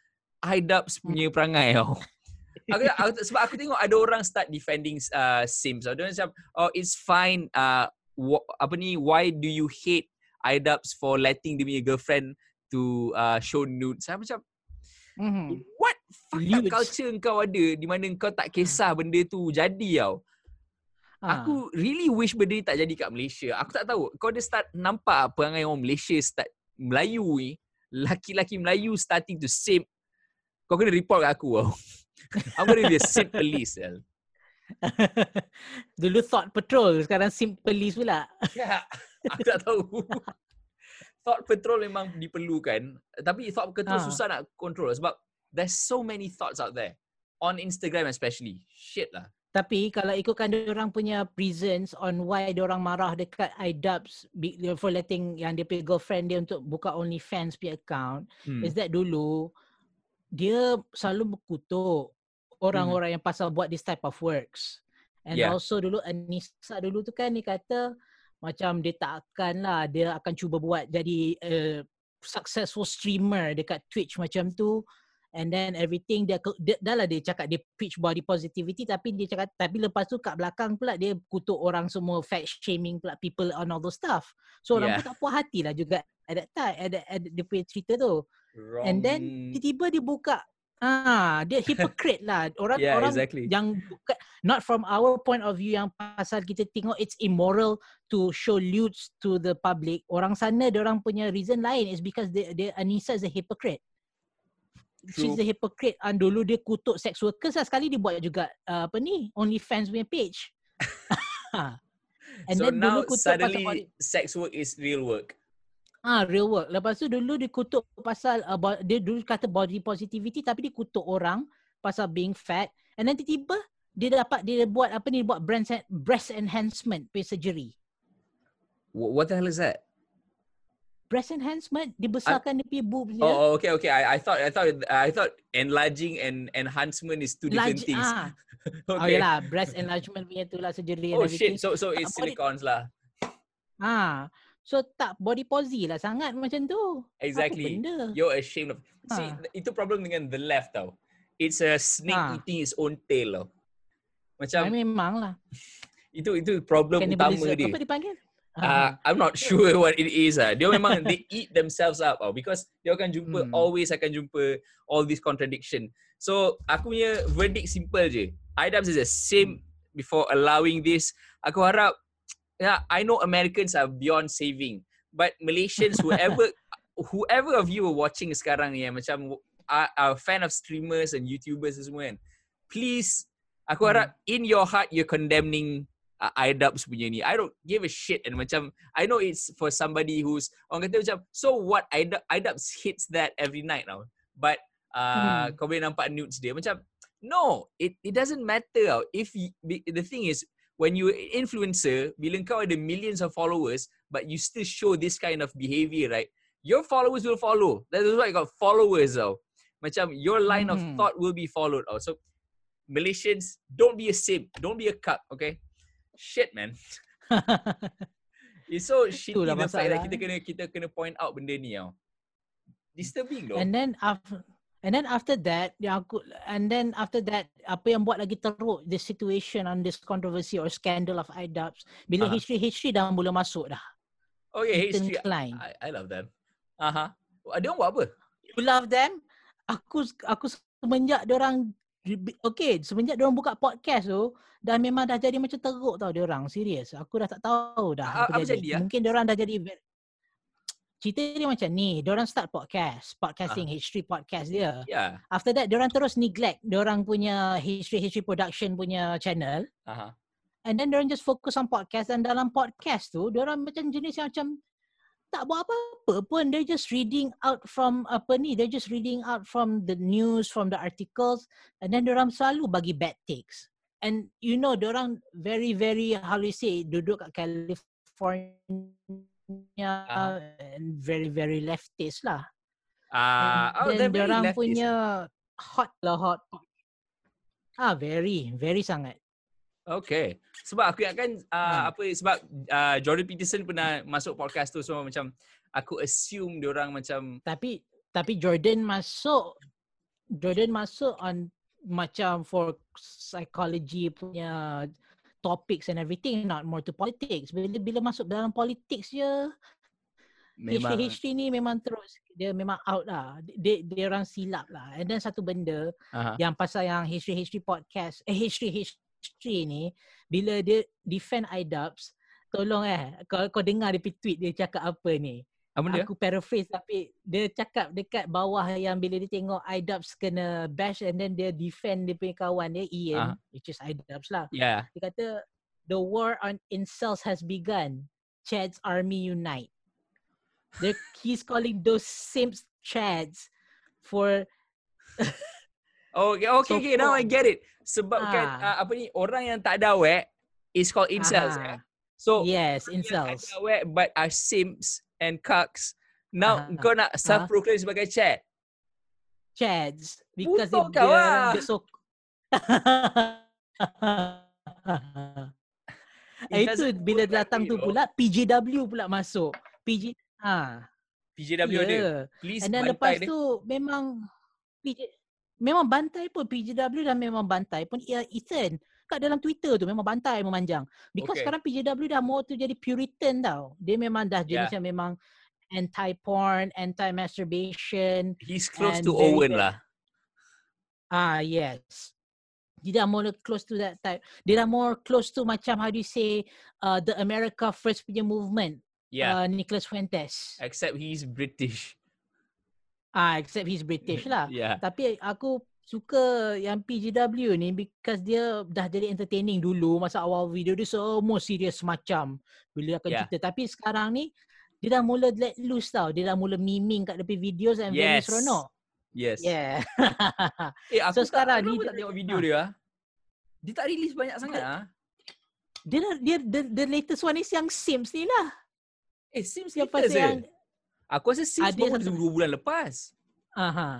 iDubbbz punya perangai tau. aku, aku, sebab aku tengok ada orang start defending uh, Sims. Dia macam oh it's fine uh, wh- apa ni why do you hate iDubbbz for letting dia punya girlfriend to uh, show nudes. Saya macam Mhm. what up Nudes. culture kau ada di mana kau tak kisah benda tu jadi tau. Ah. Aku really wish benda ni tak jadi kat Malaysia. Aku tak tahu. Kau ada start nampak apa perangai orang Malaysia start Melayu ni. Laki-laki Melayu starting to simp. Kau kena report kat aku tau. I'm gonna be a simp police. Dulu Thought Patrol, sekarang Sim Police pula. Ya. Aku tak tahu. thought patrol memang diperlukan. Tapi thought control Ah. susah nak control sebab there's so many thoughts out there. On Instagram especially. Shit lah. Tapi kalau ikutkan orang punya reasons on why orang marah dekat iDubbbz for letting yang dia punya girlfriend dia untuk buka OnlyFans punya account Hmm. is that dulu dia selalu berkutuk orang-orang yang pasal buat this type of works. And Yeah. also dulu Anissa dulu tu kan dia kata macam dia tak akan lah dia akan cuba buat jadi uh, successful streamer dekat Twitch macam tu and then everything dia, dia dah lah dia cakap dia preach body positivity tapi dia cakap tapi lepas tu kat belakang pula dia kutuk orang semua fat shaming pula people on all those stuff. So orang Yeah. pun tak puas hati lah juga at that time at, that, at dia punya cerita tu. Wrong. And then tiba-tiba dia buka ah dia hypocrite lah orang Yeah, orang exactly. yang buka, not from our point of view yang pasal kita tengok it's immoral to show lewds to the public orang sana dia orang punya reason lain is because they, they Anissa is a hypocrite she's a hypocrite and dulu dia kutuk sex workers lah sekali dia buat juga uh, apa ni OnlyFans punya page and so then now dulu kutuk pasal suddenly body, sex work is real work. Ah, real work. Lepas tu dulu dia kutuk pasal uh, bo- dia dulu kata body positivity tapi dia kutuk orang pasal being fat and then tiba-tiba dia dapat dia buat apa ni dia buat breast breast enhancement punya surgery. Wh- What the hell is that? Breast enhancement dibesarkan dia punya boobs dia. Oh, oh, okay, okay. I, I thought, I thought, I thought enlarging and enhancement is two different Large- things. Ah. Oh okay. yalah, breast enlargement punya tu lah surgery Oh shit. So, so it's body- silicons lah. Ah. So tak body posy lah sangat macam tu. Exactly. You're ashamed of. See, Ah. th- itu problem dengan the left tau. It's a snake Ah. eating its own tail tau. Macam Ah, memang lah. itu itu problem utama dia. Apa dipanggil? Uh, I'm not sure what it is ah. Dia memang they eat themselves up oh, because dia akan jumpa Hmm. always akan jumpa all this contradiction. So aku punya verdict simple je. IDAMS is a same before allowing this. Aku harap yeah, I know Americans are beyond saving, but Malaysians whoever whoever of you are watching sekarang ni yang macam are, are fan of streamers and YouTubers tu semua kan. Please aku Hmm. harap in your heart you're condemning uh, IDubbbz punya ni. I don't give a shit and macam I know it's for somebody who's orang kata macam so what IDub, IDubbbz hits that every night now. But uh, Hmm. kau boleh nampak nudes dia macam no, it it doesn't matter tau. If y- be- the thing is when you influencer, bila kau ada millions of followers but you still show this kind of behavior, right? Your followers will follow. That is why you got followers tau. Macam your line of Mhm. thought will be followed. tau. So Malaysians, don't be a simp. Don't be a cuck, okay? Shit, man. It's so shitty Itulah the fact that kita kena kita kena point out benda ni tau. Disturbing though. And then after and then after that, yang aku and then after that, apa yang buat lagi teruk the situation on this controversy or scandal of IDUBS bila history history dah mula masuk dah. okay, Ethan history. Klein. I, I love them. Aha. Uh-huh. Dia orang buat apa? You love them? Aku aku semenjak orang Okay, semenjak dia orang buka podcast tu dah memang dah jadi macam teruk tau dia orang. Serius. Aku dah tak tahu dah A- apa apa, jadi. jadi, ah? Mungkin dia orang dah jadi cerita dia macam ni. Dia orang start podcast, podcasting history podcast dia. Yeah. After that, dia orang terus neglect dia orang punya history history production punya channel. Aha. And then dia orang just focus on podcast dan dalam podcast tu, dia orang macam jenis yang macam tak buat apa-apa pun. They're just reading out from apa ni, they're just reading out from the news, from the articles and then orang selalu bagi bad takes. And you know, orang very very how do you say, duduk kat California Ah. and very very leftist lah. Ah, oh, And then very orang punya hot lah hot. Ah, very, very sangat. Okay. Sebab aku ingatkan uh, Hmm. apa sebab uh, Jordan Peterson pernah masuk podcast tu semua macam aku assume dia orang macam Tapi tapi Jordan masuk Jordan masuk on macam for psychology punya topics and everything not more to politics. Bila bila masuk dalam politics je memang history history ni memang terus dia memang out lah. Dia dia orang silap lah. And then satu benda Aha. yang pasal yang history history podcast eh history history ni bila dia defend IDUBS tolong eh kau kau dengar dia tweet dia cakap apa ni apa dia? aku paraphrase tapi dia cakap dekat bawah yang bila dia tengok IDUBS kena bash and then dia defend dia punya kawan dia Ian Ah. which is IDUBS lah Yeah. dia kata the war on incels has begun Chad's army unite They're, he's calling those same Chads for Oh, okay, okay, So okay. Now I get it. Sebab kan Ah. uh, apa ni orang yang tak ada awek is called incels. Eh. So yes incels tak ada awek but are simps and cucks. Now Aha. kau nak self proclaim sebagai chat. Chads because Butuh kau dia, lah. dia so It itu bila datang tu pula PJW pula masuk. PJ ha. PJW dia. Yeah. Please And then lepas dia. tu memang PJ memang bantai pun PJW dan memang bantai pun Ethan kat dalam Twitter tu memang bantai memanjang. Because Okay. sekarang PJW dah mau tu jadi Puritan tau. Dia memang dah jenis Yeah. yang memang anti-porn, anti-masturbation. He's close to very Owen lah. Ah, yes. Dia dah more close to that type. Dia dah more close to macam how do you say uh, the America First punya movement. Yeah. Uh, Nicholas Fuentes. Except he's British. Ah, except he's British lah. Yeah. Tapi aku suka yang PGW ni because dia dah jadi entertaining dulu masa awal video dia semua serius macam bila akan Yeah. cerita. Tapi sekarang ni dia dah mula let loose tau. Dia dah mula miming kat depan videos and very Yes. seronok. Yes. Yeah. Eh, aku So sekarang tak, ni kenapa dia- tak tengok video Ah. dia ah? Dia tak release banyak sangat ah. dia dia the, the latest one is yang Sims ni lah. Eh, Sims Yang pasal yang Aku rasa Sims Ada baru satu- dua bulan lepas. aha.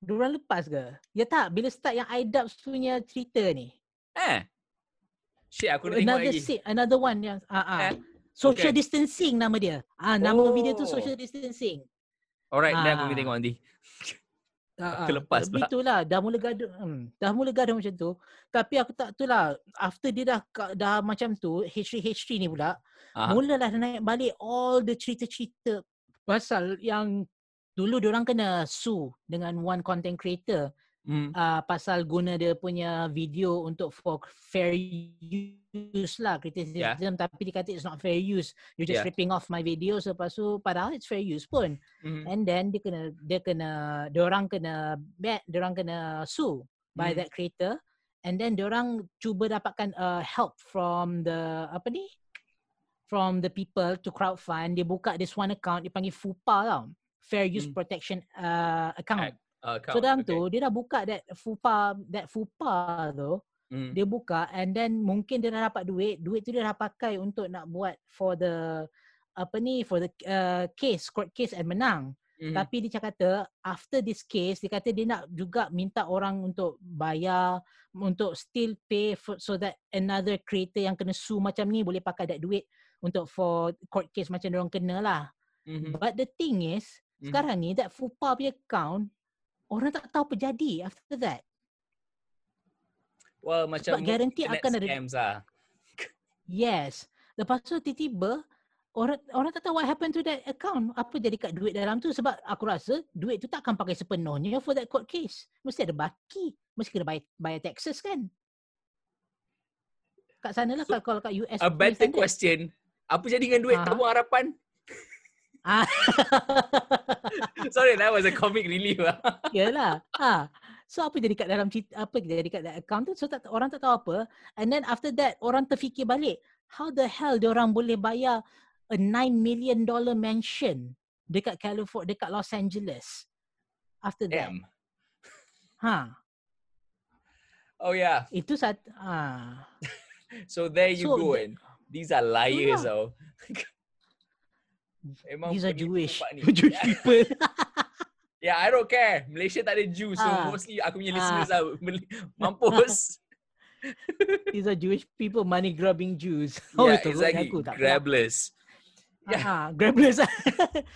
Dua bulan lepas ke? Ya tak, bila start yang IDUBS punya cerita ni. Eh. Shit, aku nak tengok Another lagi. scene, another one yang ah ah. Eh, Social okay. distancing nama dia. Ah nama video tu Oh. social distancing. Alright, then aku Ah. pergi tengok nanti. Terlepas pula. Itulah dah mula gaduh. Hmm, dah mula gaduh macam tu. Tapi aku tak tu lah. After dia dah dah macam tu, history history ni pula, Ah. mulalah naik balik all the cerita-cerita pasal yang dulu dia orang kena sue dengan one content creator Hmm. uh, pasal guna dia punya video untuk for fair use lah criticism Yeah. tapi dia kata it's not fair use you're just Yeah. ripping off my video so lepas tu padahal it's fair use pun Mhm. and then dia kena dia kena dia orang kena bet dia orang kena sue by Hmm. that creator and then dia orang cuba dapatkan uh, help from the apa ni from the people to crowdfund dia buka this one account dia panggil FUPA tau fair use Hmm. protection uh, account Uh, So dalam tu dia dah buka that FUPA that FUPA tu Hmm. dia buka and then mungkin dia dah dapat duit duit tu dia dah pakai untuk nak buat for the apa ni for the uh, case court case and menang Mhm. tapi dia cakap kata after this case dia kata dia nak juga minta orang untuk bayar untuk still pay for, so that another creator yang kena sue macam ni boleh pakai that duit untuk for court case macam dia orang kena lah Mhm. But the thing is, Mhm. Sekarang ni that FUPA punya account orang tak tahu apa jadi after that. Well, macam guarantee internet akan ada- scams lah. Yes. Lepas tu tiba-tiba orang orang tak tahu what happened to that account. Apa jadi kat duit dalam tu sebab aku rasa duit tu tak akan pakai sepenuhnya for that court case. Mesti ada baki. Mesti kena bayar, bayar taxes kan. Kat sana lah So, kalau kat US. A better standard. question. Apa jadi dengan duit Ah. tabung harapan? Ah. Sorry, that was a comic relief lah. Yalah. Ha. So apa jadi kat dalam cerita, apa jadi kat dalam account tu so tak, orang tak tahu apa and then after that orang terfikir balik how the hell dia orang boleh bayar a 9 million dollar mansion dekat California dekat Los Angeles after that. Damn. Ha. Oh yeah. Itu sat ha. So there you So, go. And these are liars Itulah. tau. Emang These are Jewish. Jewish people. Yeah, I don't care. Malaysia tak ada Jews. So Ah. mostly aku punya Ah. listeners lah. Mel- Mampus. These are Jewish people money grabbing Jews. yeah, teruk exactly. aku tak Grabless. yeah. Ha, grabless.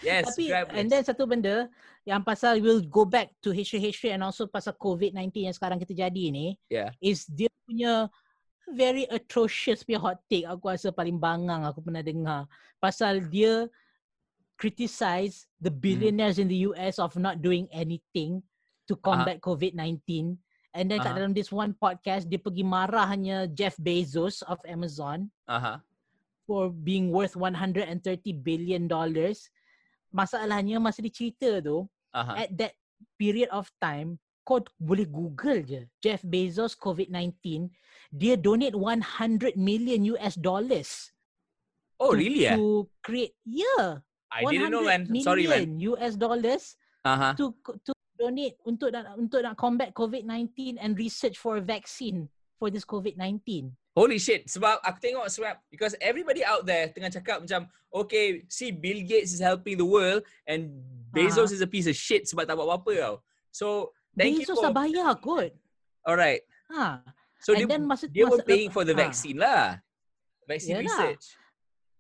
Yes, Tapi grabless. and then satu benda yang pasal we'll go back to history history and also pasal COVID-19 yang sekarang kita jadi ni Yeah. is dia punya very atrocious punya hot take aku rasa paling bangang aku pernah dengar pasal dia criticize the Hmm. billionaires in the US of not doing anything to combat COVID-19 and then kat Uh-huh. dalam this one podcast dia pergi marahnya Jeff Bezos of Amazon Aha. for being worth 130 billion dollars. Masalahnya masa dia cerita tu, Aha. at that period of time, kau boleh Google je. Jeff Bezos COVID-19, dia donate 100 million US dollars Oh, to, really? Yeah. to create, yeah, I didn't know, man. 100 Sorry, man. US dollars Aha. to to donate untuk untuk nak combat COVID-19 and research for a vaccine for this COVID-19. Holy shit. Sebab aku tengok sebab because everybody out there tengah cakap macam okay, see Bill Gates is helping the world and Bezos ah. is a piece of shit sebab tak buat apa-apa tau. So, thank Bezos you for dah bayar kot. Alright. Ha. So And dia, then masa- dia were paying ah. for the ah. vaccine lah. Vaccine Yalah. research.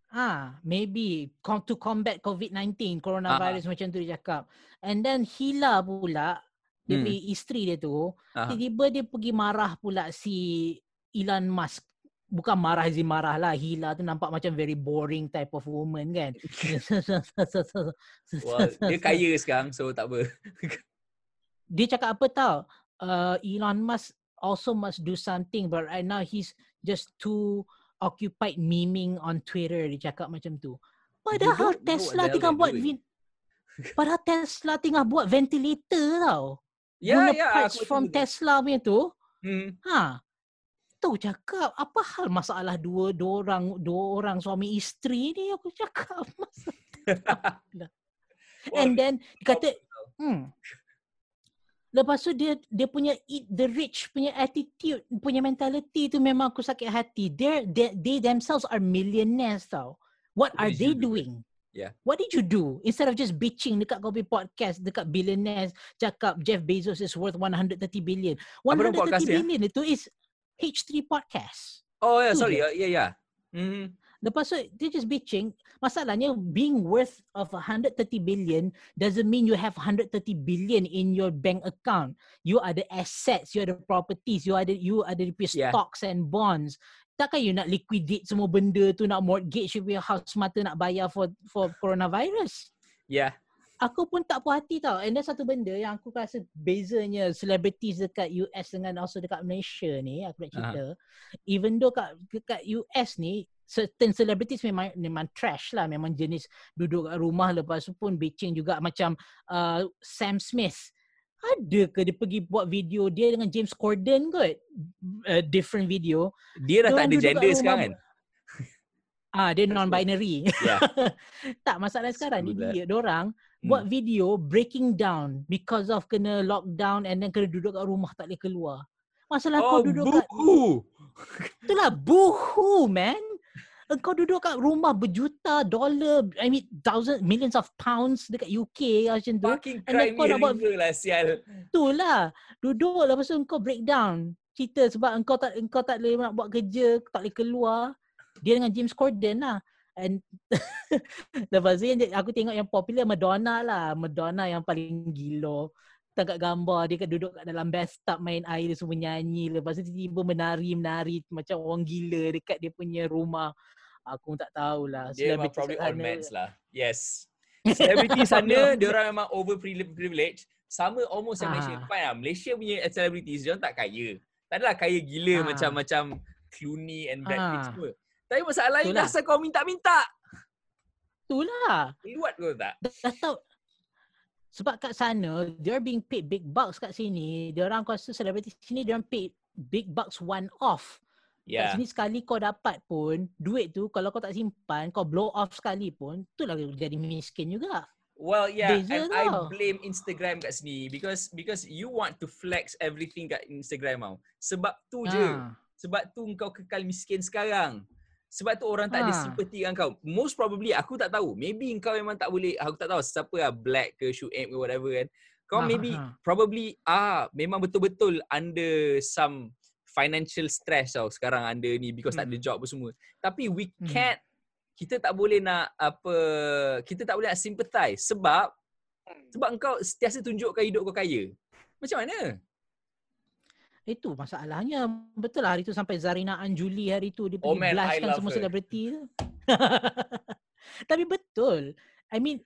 Ah, maybe com- to combat COVID-19, coronavirus macam tu dia cakap. And then Hila pula, dia Hmm. punya isteri dia tu, Aha. tiba-tiba dia pergi marah pula si Elon Musk. Bukan marah Zee marah lah. Hila tu nampak macam very boring type of woman kan. Well, dia kaya sekarang so tak apa. dia cakap apa tau? Uh, Elon Musk also must do something but right now he's just too occupied memeing on Twitter dia cakap macam tu. Padahal Tesla tengah buat vin- Padahal Tesla tengah buat ventilator tau. Ya, Guna ya. parts aku from tahu tu. Tesla punya tu. Hmm. Ha. Tu cakap apa hal masalah dua dua orang dua orang suami isteri ni aku cakap. Well, And then dia kata hmm. Lepas tu dia dia punya eat the rich punya attitude, punya mentality tu memang aku sakit hati. They they, they themselves are millionaires tau. What What are they do, doing? Yeah. What did you do? Instead of just bitching dekat Kopi Podcast, dekat billionaires, cakap Jeff Bezos is worth 130 billion. Apa nama 130 podcast dia? billion itu is H3 Podcast. Oh, yeah, Tu sorry. je. Yeah, yeah, yeah. Hmm. Lepas tu, dia just bitching. Masalahnya, being worth of 130 billion doesn't mean you have 130 billion in your bank account. You are the assets, you are the properties, you are the, you are the Yeah. stocks and bonds. Takkan you nak liquidate semua benda tu, nak mortgage you punya house semata nak bayar for for coronavirus. Yeah. Aku pun tak puas hati tau. And then satu benda yang aku rasa bezanya celebrities dekat US dengan also dekat Malaysia ni, aku nak cerita. Even though kat, dekat US ni, certain celebrities memang memang trash lah. Memang jenis duduk kat rumah lepas tu pun bitching juga macam uh, Sam Smith. Ada ke dia pergi buat video dia dengan James Corden kot? Uh, different video. Dia dah tak ada kat gender sekarang kan? Ah, dia non-binary. Yeah. tak, masalah sekarang ni dia, dorang Hmm. buat video breaking down because of kena lockdown and then kena duduk kat rumah tak boleh keluar. Masalah Oh, kau duduk kat boo itulah buhu man. Engkau duduk kat rumah berjuta dolar, I mean thousand millions of pounds dekat UK macam tu. Fucking And crime kau nak buat lah, sial. Itulah. Duduk lepas tu engkau breakdown. Cerita sebab engkau tak engkau tak boleh nak buat kerja, tak boleh keluar. Dia dengan James Corden lah. And lepas tu yang aku tengok yang popular Madonna lah. Madonna yang paling gila. Tengok gambar dia kat duduk kat dalam bathtub main air dia semua nyanyi. Lepas tu tiba-tiba menari-menari macam orang gila dekat dia punya rumah. Aku tak tahulah. Dia memang probably on meds lah. Yes. Celebrity sana, dia orang memang over privilege. Sama almost yang Malaysia. Fine lah. Malaysia punya celebrities, dia orang tak kaya. Tak adalah kaya gila ha. macam-macam Clooney and Brad Pitt ha. semua. Tapi masalah lain, asal kau minta-minta? Itulah. Liwat kau tak? Dah tahu. Sebab kat sana, they're being paid big bucks kat sini. Dia orang kuasa selebriti sini, dia orang paid big bucks one off. Yeah. Kat sini sekali kau dapat pun, duit tu kalau kau tak simpan, kau blow off sekali pun, tu lah jadi miskin juga. Well, yeah, and I blame Instagram kat sini because because you want to flex everything kat Instagram tau. Sebab tu ha. je. Sebab tu kau kekal miskin sekarang. Sebab tu orang tak ha. ada sympathy dengan kau. Most probably aku tak tahu. Maybe kau memang tak boleh, aku tak tahu siapa lah black ke shoe ape ke whatever kan. Kau ha. maybe ha. probably ah memang betul-betul under some financial stress tau sekarang under ni because hmm. tak ada hmm. job apa semua. Tapi we hmm. can't kita tak boleh nak apa kita tak boleh nak sympathize sebab sebab engkau sentiasa tunjukkan hidup kau kaya. Macam mana? Itu masalahnya. Betul lah hari tu sampai Zarina Anjuli hari tu dia pergi oh blastkan semua selebriti tu. Tapi betul. I mean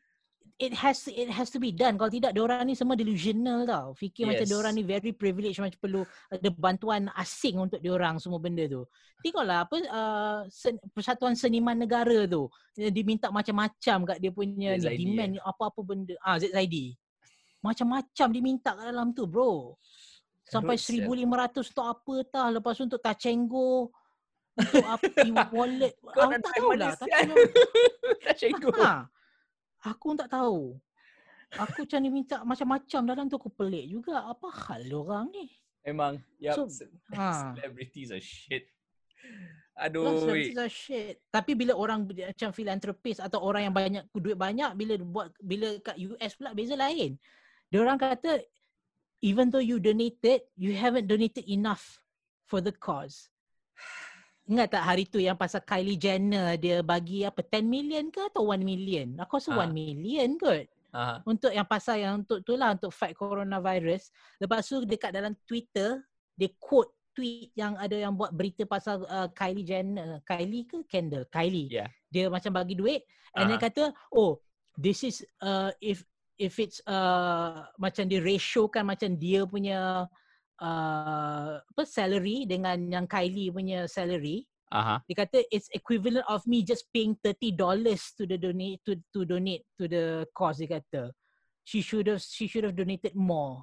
it has it has to be done. Kalau tidak, orang ni semua delusional tau. Fikir yes. macam orang ni very privileged macam perlu ada bantuan asing untuk orang semua benda tu. Tengoklah apa uh, sen, Persatuan Seniman Negara tu. Dia diminta macam-macam kat dia punya ni, demand ya. apa-apa benda. Ah ZID. Macam-macam diminta kat dalam tu, bro. Sampai Terus, 1500 untuk apa tah. Lepas tu untuk Tachengo. Untuk apa wallet. Kau nak tahu lah. Tachengo. Ha. Aku tak tahu. Aku macam ni minta macam-macam dalam tu aku pelik juga. Apa hal orang ni? Memang. Yep. So, ha. Celebrities are shit. Aduh. Celebrities are shit. Tapi bila orang macam philanthropist atau orang yang banyak duit banyak bila buat bila kat US pula beza lain. Dia orang kata even though you donated, you haven't donated enough for the cause. Ingat tak hari tu yang pasal Kylie Jenner dia bagi apa 10 million ke atau 1 million? Aku rasa ha. 1 million kot. Ha. Untuk yang pasal yang untuk tu lah untuk fight coronavirus. Lepas tu dekat dalam Twitter dia quote tweet yang ada yang buat berita pasal uh, Kylie Jenner. Kylie ke Kendall? Kylie. Yeah. Dia macam bagi duit and uh-huh. dia kata, "Oh, this is uh, if if it's uh, macam dia ratio kan macam dia punya uh, apa salary dengan yang Kylie punya salary. Uh-huh. Dia kata it's equivalent of me just paying 30 dollars to the donate to to donate to the cause dia kata. She should have she should have donated more.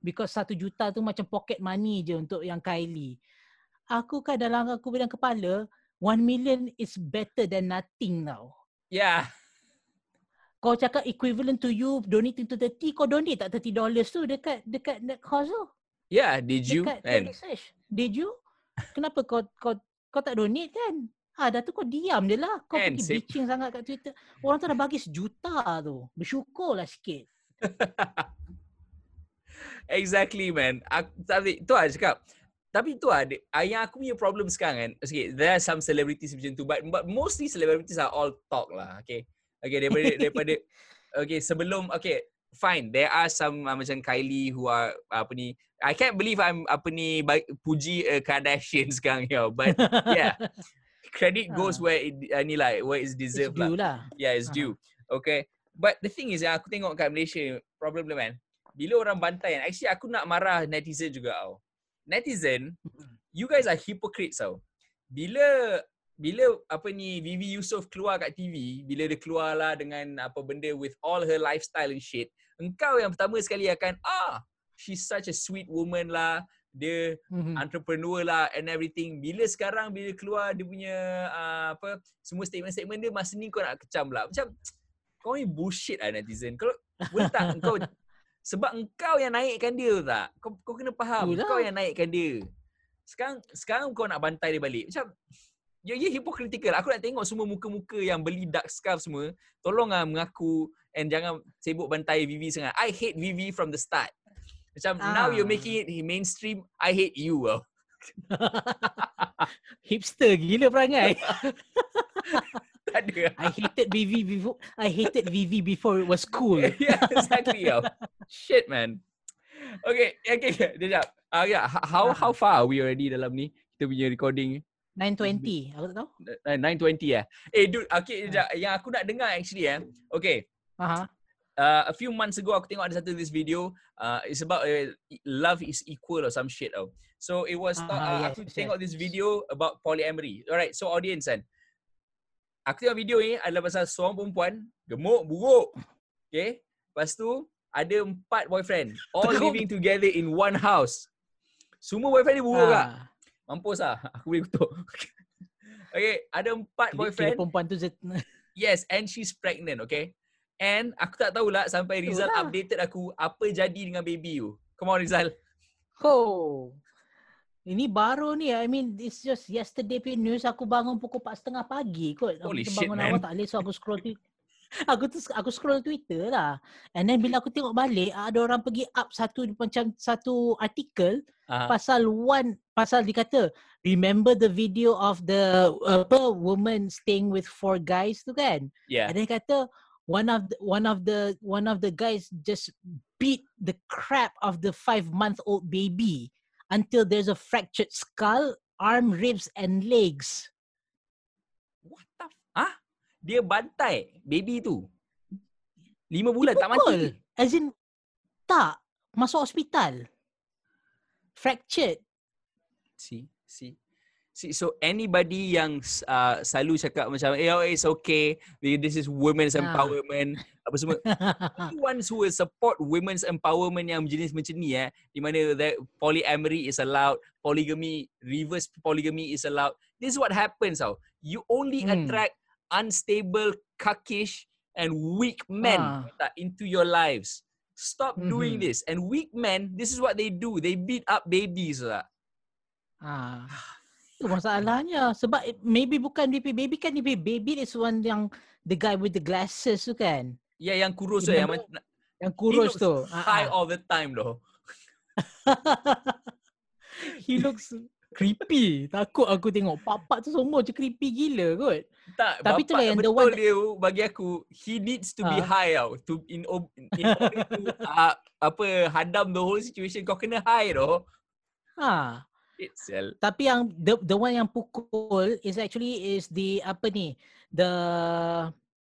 Because satu juta tu macam pocket money je untuk yang Kylie. Aku kan dalam aku bilang kepala, one million is better than nothing now. Yeah. Kau cakap equivalent to you donating to 30, kau donate tak 30 dollars tu dekat dekat net cause tu? Yeah, did you? Dekat and... research. Did you? Kenapa kau kau kau tak donate kan? Ha, dah tu kau diam je lah. Kau and pergi bitching sangat kat Twitter. Orang tu dah bagi sejuta tu. Bersyukurlah sikit. exactly, man. Aku, tapi, tu lah cakap. Tapi tu lah, yang aku punya problem sekarang kan. Okay, there are some celebrities macam tu. But, but mostly celebrities are all talk lah. Okay. Okay, daripada, daripada okay, sebelum, okay, fine. There are some uh, macam Kylie who are, apa ni, I can't believe I'm apa ni puji uh, Kardashian sekarang ya. But yeah. Credit goes uh. where it uh, ni lah where it's deserved it's lah. lah. Yeah, it's uh-huh. due. Okay. But the thing is yang aku tengok kat Malaysia problem man. Bila orang bantai actually aku nak marah netizen juga tau. Netizen, you guys are hypocrites tau. Bila bila apa ni Vivi Yusof keluar kat TV, bila dia keluar lah dengan apa benda with all her lifestyle and shit, engkau yang pertama sekali akan ah she's such a sweet woman lah. Dia mm-hmm. entrepreneur lah and everything. Bila sekarang bila keluar dia punya uh, apa semua statement-statement dia masa ni kau nak kecam lah macam kau ni bullshit lah netizen. Kalau boleh tak kau sebab engkau yang naikkan dia tak? Kau, kau kena faham. Itulah. kau yang naikkan dia. Sekarang sekarang kau nak bantai dia balik. Macam Ya, ya hypocritical. Aku nak tengok semua muka-muka yang beli dark scarf semua. Tolonglah mengaku and jangan sibuk bantai Vivi sangat. I hate Vivi from the start. Macam ah. now you're making it mainstream, I hate you. Oh. Hipster gila perangai. tak ada. I hated VV before I hated VV before it was cool. yeah, exactly. yo. Shit, man. Okay, okay, okay. Sekejap. Ah, yeah. h- How Ah. how far are we already dalam ni? Kita punya recording. 920. Aku tak tahu. Uh, 920 eh. Eh, dude. Okay, sekejap. Yang aku nak dengar actually eh. Okay. Aha. Uh, a few months ago, aku tengok ada satu this video. Uh, it's about uh, love is equal or some shit. Oh. So it was. Ah, uh, yes, aku yes. tengok this video about polyamory. Alright. So audience kan. Aku tengok video ni adalah pasal seorang perempuan gemuk buruk. Okay. Lepas tu ada empat boyfriend. All living together in one house. Semua boyfriend ni buruk kak. Mampus lah. Aku boleh kutuk. okay. Ada empat Kira- boyfriend. Kira perempuan tu zet- Yes, and she's pregnant, okay? And aku tak tahulah sampai Rizal lah. updated aku apa jadi dengan baby you. Come on Rizal. Oh. Ini baru ni. I mean, it's just yesterday punya news. Aku bangun pukul 4.30 pagi kot. Aku Holy tu shit, bangun man. awal tak boleh. So aku scroll Twitter. Aku tu aku scroll Twitter lah. And then bila aku tengok balik, ada orang pergi up satu macam satu artikel Uh, pasal one pasal dikata remember the video of the apa woman staying with four guys tu kan yeah. and then kata one of the, one of the one of the guys just beat the crap of the five month old baby until there's a fractured skull arm ribs and legs What the f- Ah? Dia bantai baby tu. Lima bulan tak Dipukul. mati. as in tak masuk hospital fractured See, see. See, so anybody yang uh, selalu cakap macam, eh, oh, it's okay, this is women's Ah. empowerment, apa semua. ones who will support women's empowerment yang jenis macam ni eh, di mana that polyamory is allowed, polygamy, reverse polygamy is allowed. This is what happens tau. You only Hmm. attract unstable, cuckish and weak men Ah. into your lives. Stop doing Mhm. this. And weak men, this is what they do. They beat up babies. Ah. Itu masalahnya sebab maybe bukan DP baby kan DP baby is one yang the guy with the glasses tu kan Ya yang kurus tu yang yang kurus tu. high Ah, ah. all the time though. He looks creepy. Takut aku tengok papak tu semua macam creepy gila kot. Tak, Tapi tu yang the one- dia bagi aku he needs to be Ah. high tau to in, in order to uh, apa hadam the whole situation kau kena high doh. Ha. Itself. Tapi yang the the one yang pukul is actually is the apa ni? The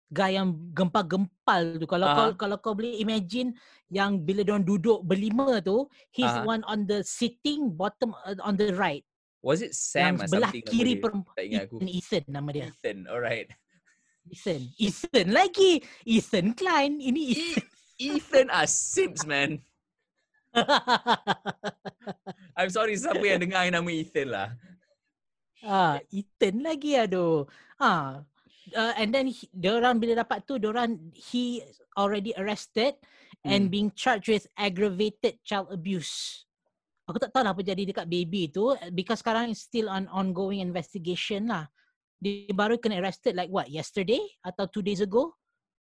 guy yang gempal-gempal tu. Kalau kau Aha. kalau kau boleh imagine yang bila dia duduk berlima tu, he's the one on the sitting bottom uh, on the right. Was it Sam yang or sebelah something kiri dia? perempuan aku. Ethan, Ethan nama dia. Ethan, alright. Ethan. Ethan lagi. Ethan Klein. Ini Ethan. Ethan are simps man. I'm sorry siapa yang dengar yang nama Ethan lah. ah, Ethan lagi aduh. Ah. Uh, and then he, orang bila dapat tu orang he already arrested and Hmm. being charged with aggravated child abuse. Aku tak tahu lah apa jadi dekat baby tu eh, because sekarang is still on ongoing investigation lah. Dia baru kena arrested like what yesterday atau two days ago.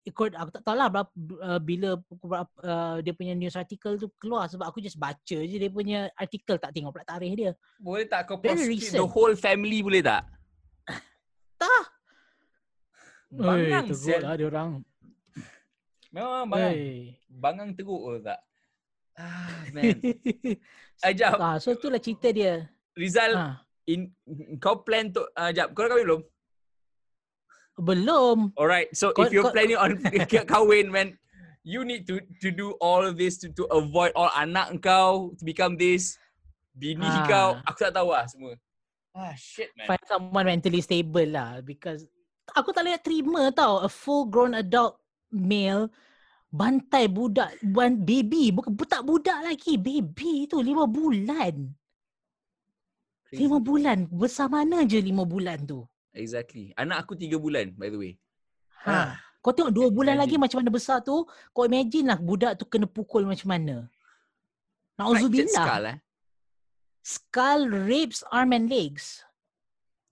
Ikut aku tak tahu lah berapa, uh, bila berapa, uh, dia punya news article tu keluar sebab aku just baca je dia punya artikel tak tengok pula tarikh dia. Boleh tak kau prosecute the whole family boleh tak? Tak. Bangang teruk sial. lah dia orang. Memang bangang. Hey. Bangang teruk ke tak? Ah, man. Ajab, ah, so itulah cerita dia. Rizal, Ha. in, kau plan tu, uh, jap, kau dah kahwin belum? Belum. Alright, so Kau- if you're kau- planning on kahwin, man, you need to to do all this to, to avoid all anak kau to become this, bini Ha. kau, aku tak tahu lah semua. Ah, shit, man. Find someone mentally stable lah because aku tak boleh terima tau a full grown adult male bantai budak baby bukan budak budak lagi baby tu lima bulan Crazy. lima bulan besar mana je lima bulan tu Exactly. Anak aku tiga bulan, by the way. ha kau tengok dua bulan lagi imagine. macam mana besar tu kau imagine lah budak tu kena pukul macam mana Fractured Nauzubillah skull, eh? skull ribs arm and legs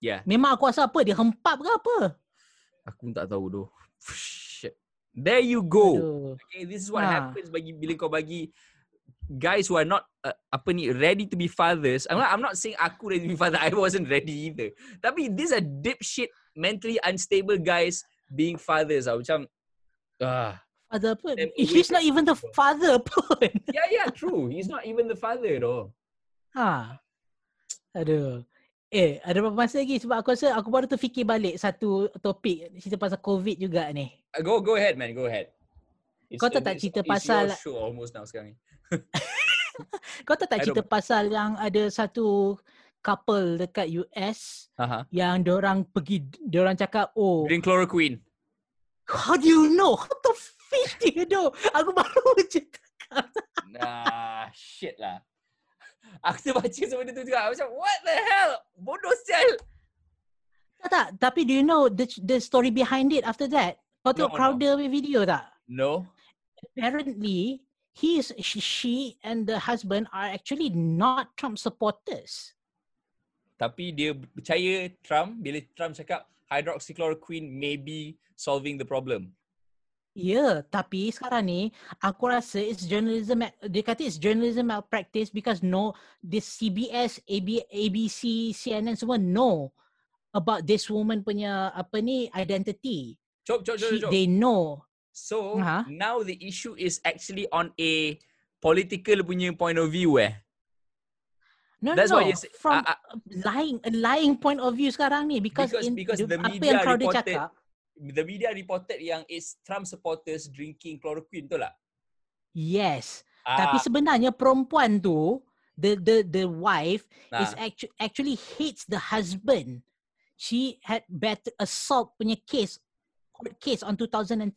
Yeah. memang aku rasa apa dia hempap ke apa Aku pun tak tahu doh. There you go. Aduh. Okay, this is what Ha. happens bagi bila kau bagi guys who are not uh, apa ni ready to be fathers. I'm not, I'm not saying aku ready to be father. I wasn't ready either. Tapi these are dipshit mentally unstable guys being fathers ah macam ah Father pun. He's not even the father pun. yeah yeah true he's not even the father though Ha. Aduh. Eh, ada berapa masa lagi? Sebab aku rasa aku baru terfikir balik satu topik cerita pasal COVID juga ni. Uh, go go ahead man go ahead It's- Kau tahu tak it's- cerita it's pasal- your show almost now sekarang ni Kau tahu tak cerita pasal yang ada satu couple dekat US Aha. yang orang pergi, orang cakap, oh, drink chloroquine how do you know? How the fish do you know? Aku baru je cakap. nah shit lah aku terbaca semua tu juga macam what the hell bodoh sial Tak, tak. Tapi do you know the the story behind it after that? Kau tengok No, no. Crowder punya video tak? no Apparently, he is she, she and the husband are actually not Trump supporters. Tapi dia percaya Trump bila Trump cakap hydroxychloroquine may be solving the problem. Ya, yeah, tapi sekarang ni aku rasa it's journalism dia kata it's journalism malpractice because no this CBS, AB, ABC, CNN semua know about this woman punya apa ni identity. Cop, cop, cop, She, cop. they know. So Aha. now the issue is actually on a political punya point of view eh. No, That's no, why you say- from ah, lying a lying point of view sekarang ni because, Because- in because the apa media yang Crowder reported- cakap The media reported yang it's Trump supporters drinking chloroquine betul tak? yes Ah, Tapi sebenarnya perempuan tu, the the the wife is nah. actually actually hates the husband. She had better assault punya case court case on 2013.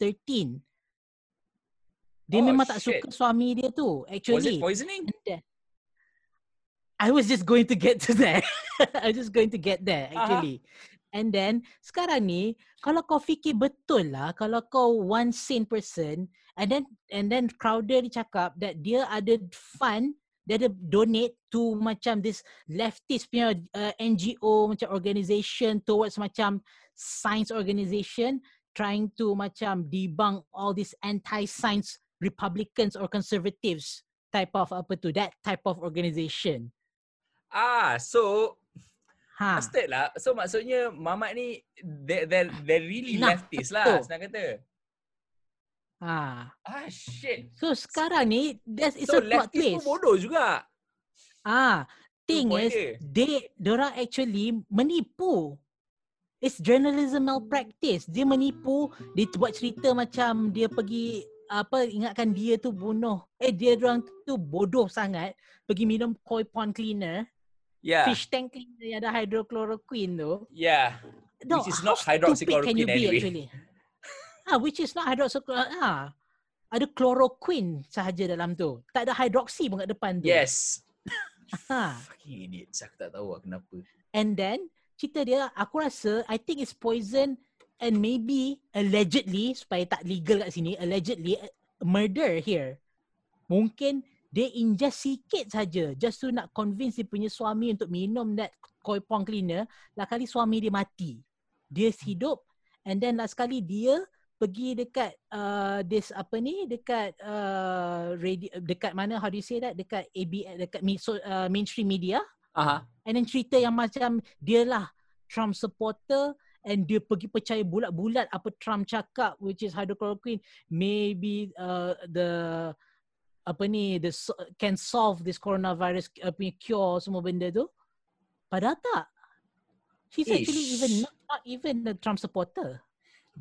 Dia Oh, memang tak shit. suka suami dia tu was it actually. poisoning? I was just going to get to that. I was just going to get there Aha. actually. And then sekarang ni kalau kau fikir betul lah kalau kau one sane person and then and then Crowder dia cakap that dia ada fund dia ada donate to macam this leftist punya uh, NGO macam organisation towards macam science organisation trying to macam debunk all these anti-science Republicans or conservatives type of apa tu that type of organisation. Ah, so Ha. Busted lah. So maksudnya mamat ni they they they really Nah, leftist lah senang kata. Ha. Ah shit. So sekarang ni there's it's so a plot leftist twist. pun bodoh juga. Ah, thing point is dia. they orang actually menipu. It's journalism malpractice. Dia menipu, dia buat cerita macam dia pergi apa ingatkan dia tu bunuh. Eh dia orang tu bodoh sangat pergi minum koi pond cleaner, Yeah. fish tank yang ada hydrochloroquine tu. Yeah. No, Which is not hydroxychloroquine be anyway. actually? Ah, which is not hydroxychloroquine. Ah, ada chloroquine sahaja dalam tu. Tak ada hydroxy pun kat depan tu. Yes. Ha. Fucking idiots. Aku tak tahu lah kenapa. And then cerita dia aku rasa I think it's poison and maybe allegedly supaya tak legal kat sini allegedly uh, murder here. Mungkin dia ingest sikit saja just to nak convince dia punya suami untuk minum that koi pong cleaner lah kali suami dia mati. Dia hidup and then last kali dia pergi dekat uh, this apa ni dekat uh, radio, dekat mana how do you say that dekat AB dekat so, uh, mainstream media Aha. And then cerita yang macam dia lah Trump supporter and dia pergi percaya bulat-bulat apa Trump cakap which is hydrochloroquine maybe uh, the apa ni the can solve this coronavirus uh, punya cure semua benda tu. Padahal tak. She's actually Ish. even not, not even a Trump supporter.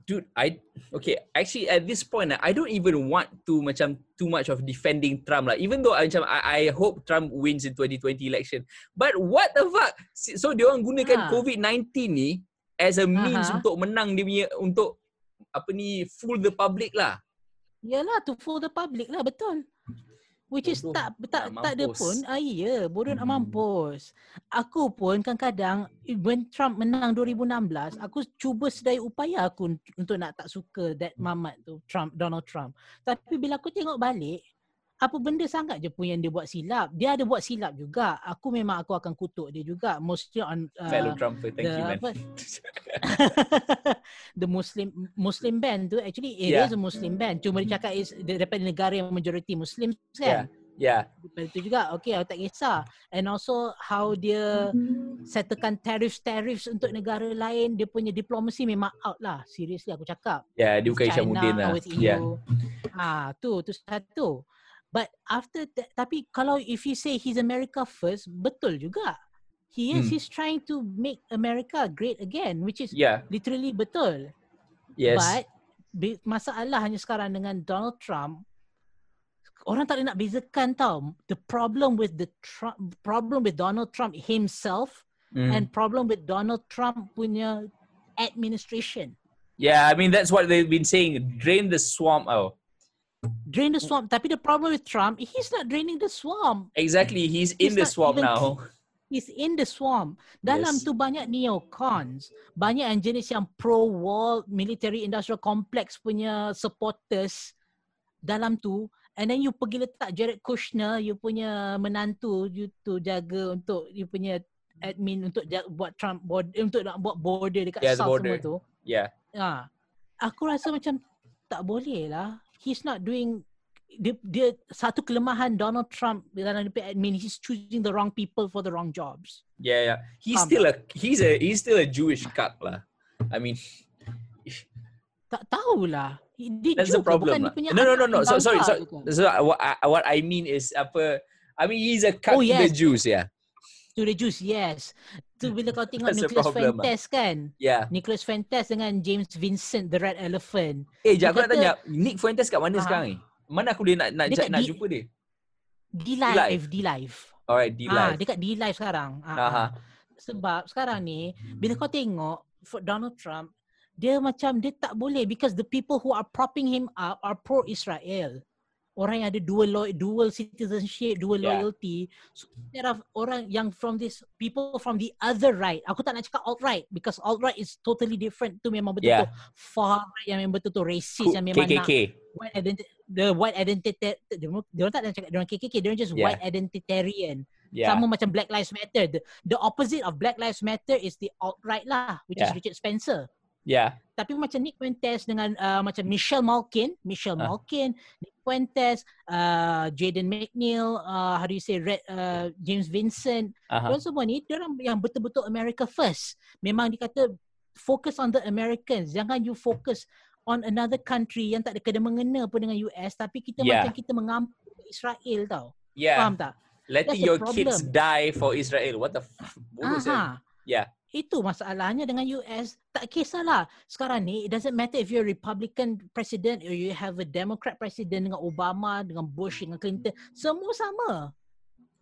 Dude, I okay. Actually, at this point, I don't even want to macam too much of defending Trump lah. Even though I macam I, I hope Trump wins in 2020 election. But what the fuck? So dia orang gunakan Ha. COVID-19 ni as a means Aha. untuk menang dia punya untuk apa ni fool the public lah. Yalah to fool the public lah betul. Which is Bodoh tak tak nak tak ada pun. Ah ya, bodoh nak Hmm. mampus. Aku pun kadang-kadang when Trump menang 2016, aku cuba sedaya upaya aku un- untuk nak tak suka that mamat tu Trump Donald Trump. Tapi bila aku tengok balik, apa benda sangat je pun yang dia buat silap. Dia ada buat silap juga. Aku memang aku akan kutuk dia juga mostly on Fellow uh, Trumper, thank the you man. the Muslim Muslim ban tu actually it Yeah. is a Muslim ban. Cuma dia cakap is daripada negara yang majoriti Muslim Yeah. kan. Yeah. Daripada itu juga, okay, aku tak kisah. And also how dia settlekan tariffs-tariffs untuk negara lain, dia punya diplomasi memang out lah. Seriously aku cakap. Yeah, dia bukan Isyamuddin lah. with EU. Yeah. Ah, tu, tu satu. But after that, tapi kalau if you say he's America first, betul juga. He is, Hmm. he's trying to make America great again, which is Yeah. literally betul. Yes. But be- masalahnya sekarang dengan Donald Trump, orang tak boleh nak bezakan tau. The problem with the Trump, problem with Donald Trump himself Mm. and problem with Donald Trump punya administration. yeah, I mean that's what they've been saying. Drain the swamp out. Drain the swamp. Tapi the problem with Trump, he's not draining the swamp. Exactly. He's in He's the swamp even now. He's in the swamp. Dalam Yes. tu banyak neocons. Banyak yang jenis yang pro-war military industrial complex punya supporters dalam tu. And then you pergi letak Jared Kushner, you punya menantu, you tu jaga untuk you punya admin untuk jaga, buat Trump border, untuk nak buat border dekat Yeah, South border. semua tu. Yeah. Ha. Aku rasa macam tak boleh lah. He's not doing dia, dia satu kelemahan Donald Trump dalam punya admin he's choosing the wrong people for the wrong jobs. Yeah, yeah. He's Faham still a he's a he's still a Jewish cuck lah. I mean, Tak tahulah. Dia that's the Jew problem. Bukan lah. dia No, no, no, no. So sorry, so, so what I, what I mean is apa? I mean he's a cuck Oh, to the yes. Jews, yeah, To the Jews, yes. Tu bila kau tengok That's Nicholas ah. Fuentes kan. yeah. Nicholas Fuentes dengan James Vincent, the Red Elephant. Eh, jap aku nak tanya, Nick Fuentes kat mana Ah. sekarang ni? Mana aku dia nak nak Dekat nak di- jumpa dia? D live. Live, D Live. Alright, D Ah, dekat D Live sekarang. Ah, Aha. ah. Sebab sekarang ni bila kau tengok for Donald Trump dia macam dia tak boleh because the people who are propping him up are pro Israel. Orang yang ada dual lo- dual citizenship, dual Yeah. loyalty. So instead of orang yang from this people from the other right. Aku tak nak cakap alt right because alt right is totally different. Tu memang betul-betul far right yang memang betul-betul racist yang memang nak KKK. white identity the white identity dia orang tak nak cakap dia orang KKK dia orang just Yeah. white identitarian Yeah. sama macam Black Lives Matter. The, the opposite of Black Lives Matter is the alt-right lah, which is Yeah. Richard Spencer. Yeah. Tapi macam Nick Fuentes dengan uh, macam Michelle Malkin, Michelle Ah. Malkin, Nick Fuentes, uh, Jaden McNeil, uh, how do you say, Red, uh, James Vincent, Aha. uh semua ni, dia orang yang betul-betul America first. Memang dikata focus on the Americans. Jangan you focus on another country yang tak ada kena mengena pun dengan US tapi kita Yeah. macam kita mengampu Israel tau. Yeah. Faham tak? Letting That's your kids die for Israel. What the f- bodoh sia. Aha. Yeah. Itu masalahnya dengan US. Tak kisahlah. Sekarang ni, it doesn't matter if you're a Republican president or you have a Democrat president dengan Obama, dengan Bush, dengan Clinton. Semua sama.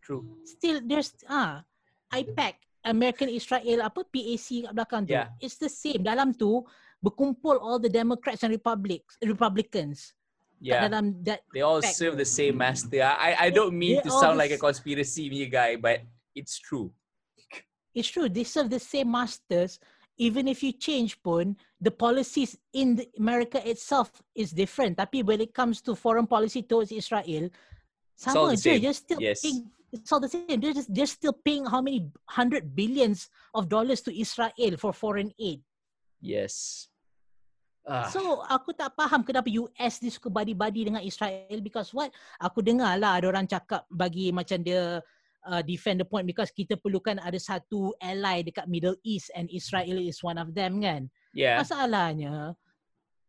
True. Still, there's, ah, IPAC, American Israel, apa, PAC kat belakang tu. Yeah. It's the same. Dalam tu, berkumpul all the Democrats and Republics, Republicans. Yeah. Dalam that, They all fact. serve the same master. I I don't mean They to sound like a conspiracy me guy, but it's true. It's true, they serve the same masters. Even if you change pun, the policies in the America itself is different. Tapi when it comes to foreign policy towards Israel, all sama je. same. They're still Yes. paying, it's all the same. They're, just, they're still paying how many hundred billions of dollars to Israel for foreign aid. Yes. Ah. So aku tak faham kenapa US ni suka badi-badi dengan Israel because what? Aku dengar lah ada orang cakap bagi macam dia uh, defend the point because kita perlukan ada satu ally dekat Middle East and Israel is one of them kan. yeah. Masalahnya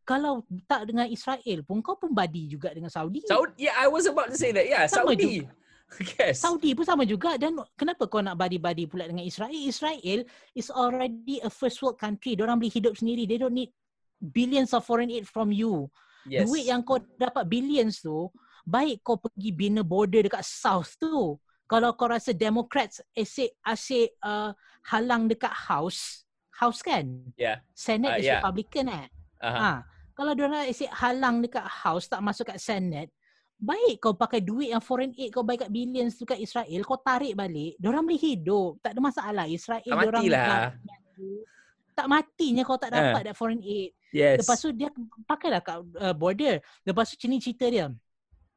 kalau tak dengan Israel pun kau pun badi juga dengan Saudi. Saudi. Yeah, I was about to say that. Yeah, Sama Saudi. yes. Saudi pun sama juga dan kenapa kau nak badi-badi pula dengan Israel? Israel is already a first world country. Diorang boleh hidup sendiri. They don't need billions of foreign aid from you. Yes. Duit yang kau dapat billions tu, baik kau pergi bina border dekat south tu. Kalau kau rasa Democrats asyik asyik uh, halang dekat house, house kan? Yeah. Senate Uh, is yeah. Republican eh. Uh-huh. Ha. Kalau diorang asyik halang dekat house, tak masuk kat Senate, baik kau pakai duit yang foreign aid kau bayar kat billions tu kat Israel, kau tarik balik, diorang boleh hidup. Tak ada masalah. Israel Tak diorang matilah. nak- tak matinya kau tak Ah. dapat that foreign aid. Yes. Lepas tu dia pakailah kat uh, border. Lepas tu sini cerita dia.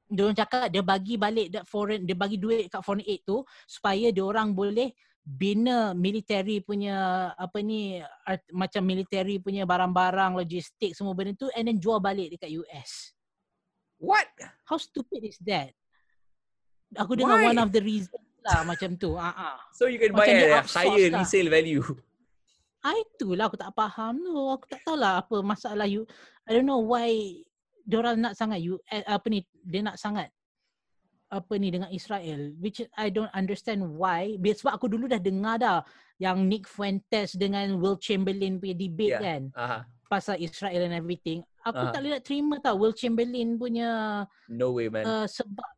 Dia orang cakap dia bagi balik that foreign dia bagi duit kat foreign aid tu supaya dia orang boleh bina military punya apa ni art, macam military punya barang-barang logistik semua benda tu and then jual balik dekat US. What? How stupid is that? Aku dengar Why? one of the reasons lah macam tu. Ah ah. So you can Macam buy a higher lah. resale value. Ah itulah aku tak faham tu. Aku tak tahulah apa masalah you. I don't know why diorang nak sangat you eh, apa ni dia nak sangat apa ni dengan Israel which I don't understand why sebab aku dulu dah dengar dah yang Nick Fuentes dengan Will Chamberlain punya debate Yeah. kan Aha. pasal Israel and everything aku Ah. tak boleh nak terima tau Will Chamberlain punya No way, man. uh, sebab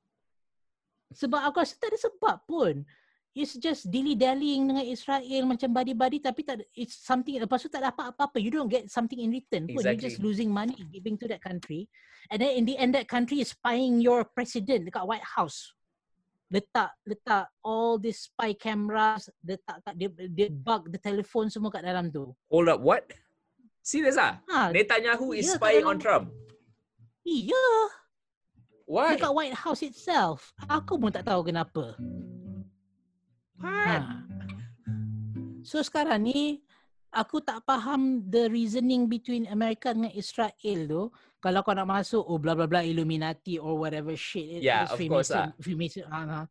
sebab aku rasa tak ada sebab pun. It's just dilly-dallying dengan Israel macam badi-badi tapi tak it's something lepas tu tak dapat apa-apa. You don't get something in return pun. You're just Exactly. losing money giving to that country. And then in the end that country is spying your president dekat White House. Letak letak all these spy cameras, letak kat dia, dia bug the telephone semua kat dalam tu. Hold up, what? Serious ah? Ha, Netanyahu is Yeah, kat spying on Trump. iya, Why? dekat White House itself. Aku pun tak tahu kenapa. What? Ha. So sekarang ni aku tak faham the reasoning between Amerika dengan Israel tu. Kalau kau nak masuk oh bla bla bla Illuminati or whatever shit it Yeah, is, of course lah. Freemason, ah, ah.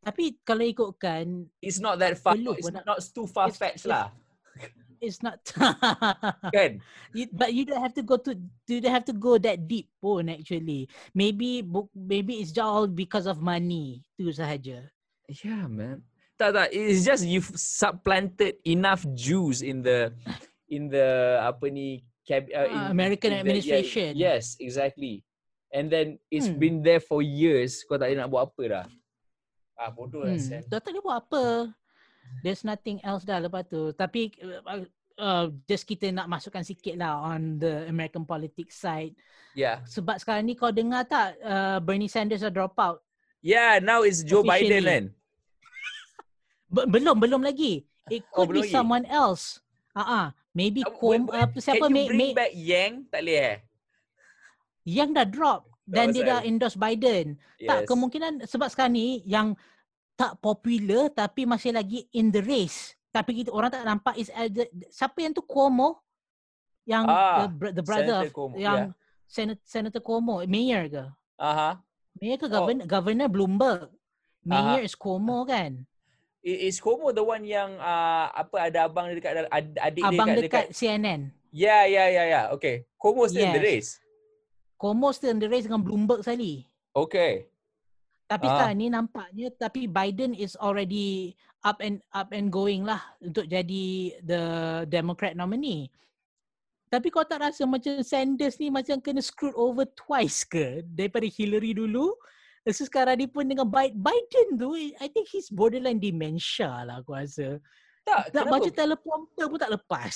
Tapi kalau ikutkan It's not that far. It's nak- not too far fetched lah. it's not Kan? you, but you don't have to go to you don't have to go that deep pun actually. Maybe maybe it's just all because of money tu sahaja. Yeah, man. Tak tak. It's just you've supplanted enough Jews in the in the apa ni cab, uh, in, Ah, American in the- administration. yeah, yes, exactly. And then it's Hmm. been there for years. Kau tak boleh nak buat apa dah. Ah bodoh lah. Hmm. Sen. Dah tak boleh buat apa. There's nothing else dah lepas tu. Tapi uh, uh, just kita nak masukkan sikit lah on the American politics side. Yeah. Sebab sekarang ni kau dengar tak uh, Bernie Sanders dah drop out? Yeah, now it's Joe Biden Officially. kan. Be- belum, belum lagi. It Oh, could belum be lagi? someone else. Ah uh-uh. maybe Uh, wait, wait. apa siapa Can you may, bring may, back Yang? Tak boleh eh? yang dah drop dan Oh, dia dah endorse Biden. Tak Yes. kemungkinan sebab sekarang ni yang tak popular tapi masih lagi in the race. Tapi kita orang tak nampak is either, siapa yang tu Cuomo yang Ah, the, the brother Senator of Cuomo, yang Senator, Senator Cuomo, mayor ke? Aha. Mayor ke Oh. governor? Governor Bloomberg. Mayor is Cuomo kan? Is Cuomo the one yang uh, apa ada abang dia dekat ad- adik Abang dia dekat, dekat, dekat CNN. Yeah, yeah, yeah, yeah. Okay. Cuomo still in the Yes. race. Cuomo still in the race dengan Bloomberg sekali. Okay. Tapi Ah. sekarang ni nampaknya tapi Biden is already up and up and going lah untuk jadi the Democrat nominee. Tapi kau tak rasa macam Sanders ni macam kena screwed over twice ke daripada Hillary dulu? Lepas tu sekarang ni pun dengan Bi- Biden tu, I think he's borderline dementia lah aku rasa. Tak, kenapa? baca teleprompter pun tak lepas.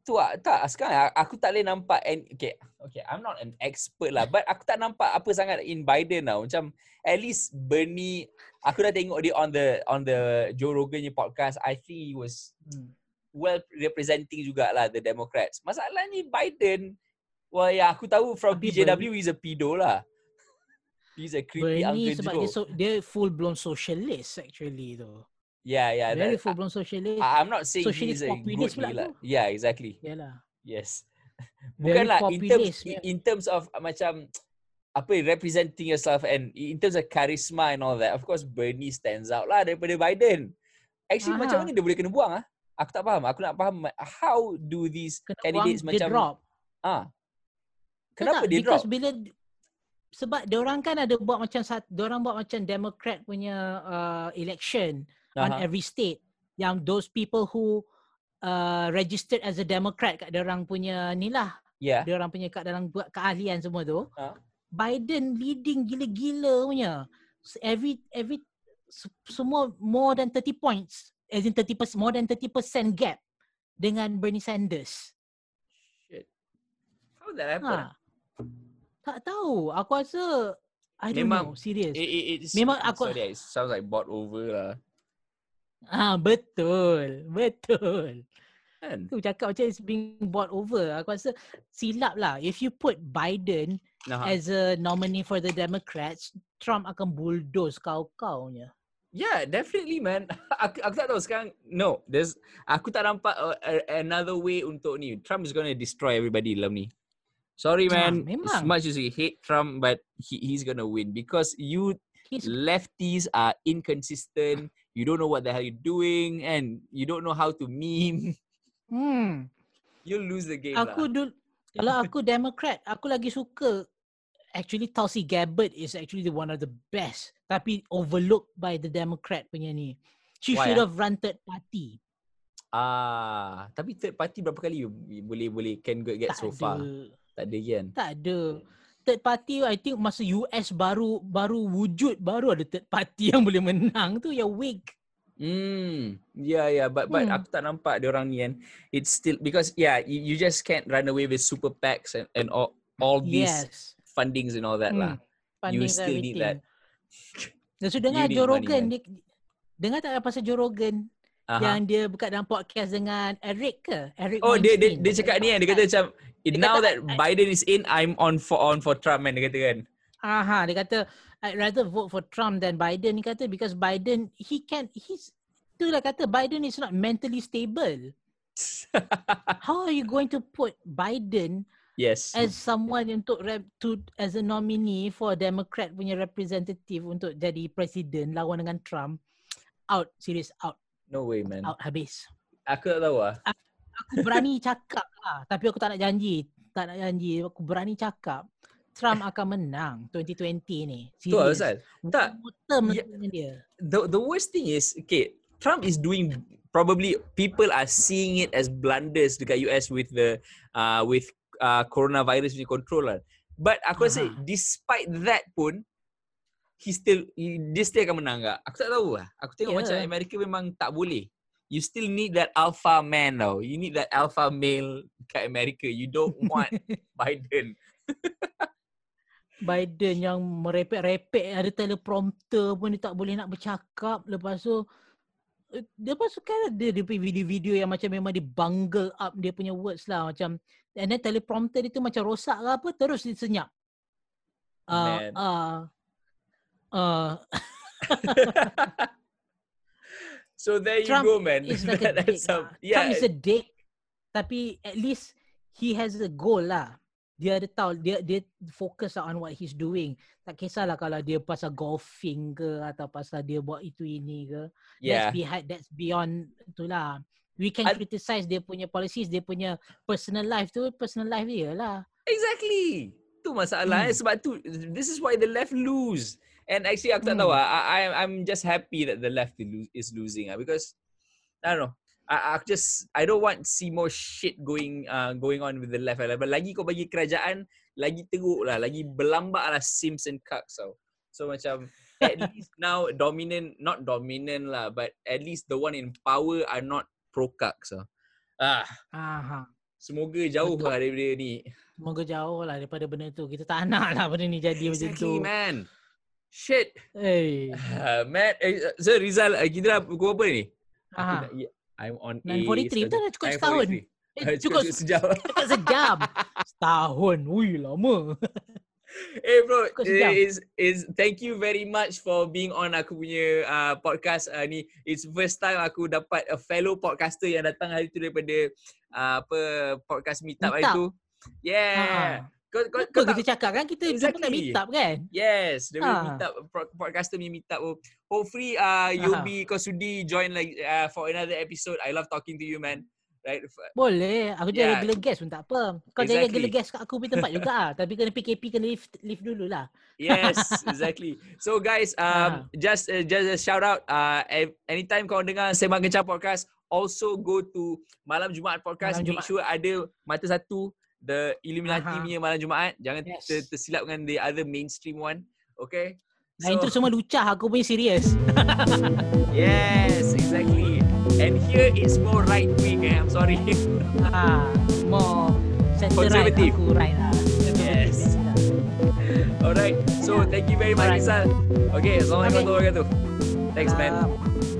tu ah, tak sekarang aku tak boleh nampak and okay okay I'm not an expert lah but aku tak nampak apa sangat in Biden tau macam at least Bernie aku dah tengok dia on the on the Joe Rogan podcast I think he was Hmm. well representing jugalah the Democrats masalah ni Biden wah ya aku tahu from Tapi BJW he's a pedo lah he's a creepy Bernie Uncle sebab Joe dia, so, dia full blown socialist actually tu. yeah yeah Very that, full blown socialist. I, I'm not saying Socialist he's a good pula leader tu. yeah exactly Yalah. Yes. Very Bukanlah in terms yeah. in terms of uh, macam apa representing yourself and in terms of charisma and all that. Of course Bernie stands out lah daripada Biden. Actually Aha. macam mana dia boleh kena buang ah? Aku tak faham. Aku nak faham how do these Kena candidates buang, macam drop. ah kenapa tak? dia Because drop? bila sebab dia orang kan ada buat macam sat- dia orang buat macam Democrat punya uh, election on Aha. every state yang those people who uh, registered as a Democrat kat dia orang punya ni lah Yeah. dia orang punya kat dalam buat keahlian semua tu Ha. Biden leading gila-gila punya every every se- semua more than 30 points as in 30% more than 30% gap dengan Bernie Sanders Shit. How that happen? Ha. Tak tahu. Aku rasa I don't Memang- know. Serius. It, it, it's, Memang aku- sorry, it sounds like bought over lah. Ah betul. Betul. Kan? Tu cakap macam it's being bought over. Aku rasa silap lah. If you put Biden Nah. as a nominee for the Democrats, Trump akan bulldoze kau-kaunya. Yeah, definitely man. aku, aku tak tahu sekarang. No, there's aku tak nampak uh, another way untuk ni. Trump is gonna destroy everybody dalam ni. Sorry Ah, man, as memang. much as you hate Trump, but he, he's gonna win because you He's lefties are inconsistent. You don't know what the hell you're doing, and you don't know how to meme. hmm. You'll lose the game. Aku lah. dul kalau aku Democrat, aku lagi suka actually Tulsi Gabbard is actually the one of the best tapi overlooked by the Democrat punya ni. She Why, should ah? have run third party. Ah, tapi third party berapa kali you you boleh boleh can get tak so ada. far? Tak ada kan? Tak ada. Third party I think masa US baru baru wujud baru ada third party yang boleh menang tu yang weak. Hmm, yeah, yeah, but but Hmm. aku tak nampak dia orang ni kan. It's still because yeah, you, you just can't run away with super PACs and, and all all these Yes. fundings and all that lah. Hmm. You Funding still need that. Dan so dengar Joe Rogan dia dengar tak pasal Joe Rogan Aha. yang dia buka dalam podcast dengan Eric ke? Eric Oh dia dia, Weinstein. dia cakap ni kan dia kata macam Dia now kata, that I- Biden is in I'm on for on for Trump kan dia kata kan. Aha, dia kata I'd rather vote for Trump than Biden. Dia kata because Biden he can he's itulah kata Biden is not mentally stable. How are you going to put Biden yes. as someone untuk rep, to as a nominee for Democrat punya representative untuk jadi presiden lawan dengan Trump? Out, serious out, no way man. out habis. Aku tak tahu lah. Aku berani cakap lah, tapi aku tak nak janji. Tak nak janji, aku berani cakap. Trump akan menang 2020 ni. Tu lah pasal. Tak. Term Ya- dengan dia. the the worst thing is okay Trump is doing probably people are seeing it as blunders dekat US with the uh with uh coronavirus punya control lah. But aku rasa Aha. despite that pun he still he, dia still akan menang tak? Aku tak tahu lah. Aku tengok Yeah. macam Amerika memang tak boleh. You still need that alpha man tau. You need that alpha male kat Amerika. You don't want Biden. Biden yang merepek-repek ada teleprompter pun dia tak boleh nak bercakap. Lepas tu Lepas tu kan ada dia punya video-video yang macam memang dia bungle up dia punya words lah macam and then teleprompter dia tu macam rosak ke apa terus dia senyap. Uh, Man. uh, uh, so there you Trump go man. is like a dick. some- lah. yeah, Trump is a dick. Tapi at least he has a goal lah. Dia ada tahu dia dia fokus on what he's doing. Tak kisahlah kalau dia pasal golfing ke atau pasal dia buat itu ini ke. yeah. That's behind that's beyond itulah. We can Ad- criticize dia punya policies, dia punya personal life tu personal life dia lah. Exactly. Tu masalah hmm. Hmm. sebab tu this is why the left lose. And actually aku tak tahu Hmm. ah. I I'm just happy that the left is lo- is losing ah because I don't know. I, I just I don't want see more shit going uh going on with the left. Lah. Lagi kau bagi kerajaan lagi teruk lah, lagi berlambak lah Sims and Cucks tau. So macam at least now dominant not dominant lah but at least the one in power are not pro Cucks ah. Ah, Aha. semoga jauh Betul. lah daripada ni. Semoga jauh lah daripada benda tu. Kita tak nak lah benda ni jadi macam Exactly tu. man. Shit. Eh. Uh, Matt, eh, so Rizal, uh, kita dah pukul apa ni? Aku Aha. nak- I'm on 9.43 betul dah cukup 9.43. setahun. Eh, cukup, cukup cukup sejam. Cukup sejam. Setahun. Ui lama. Eh bro, eh, is is thank you very much for being on aku punya uh, podcast uh, ni. It's first time aku dapat a fellow podcaster yang datang hari tu daripada uh, apa podcast meetup hari Meetup. tu. Yeah. Ha. Kau kau, kau tak, kita cakap kan kita kat Exactly. meetup kan? Yes, dia punya Ah. meetup pro- podcaster punya meetup. Oh, Hopefully uh you'll Aha. be kau sudi join like uh, for another episode. I love talking to you man. Right? Boleh. Aku jadi Yeah. regular guest pun tak apa. Kau jadi Exactly. regular guest kat aku punya tempat juga ah. Tapi kena PKP kena lift lift dulu lah. Yes, exactly. So guys, um, just uh, just a shout out. Uh, anytime kau dengar Sembang Kencang podcast, also go to Malam Jumaat podcast. Malam Make Jumaat. sure ada mata satu the Illuminati Aha. punya Malam Jumaat. Jangan Yes. ter- tersilap dengan the other mainstream one. Okay? Lain tu semua lucah aku punya serius. Yes, exactly. And here it's more right wing. Eh? I'm sorry. ah, more center right Conservative. aku right lah. Yes. Lah. Alright. So thank you very much. Rizal. Okay, Assalamualaikum warahmatullahi wabarakatuh. Thanks, man.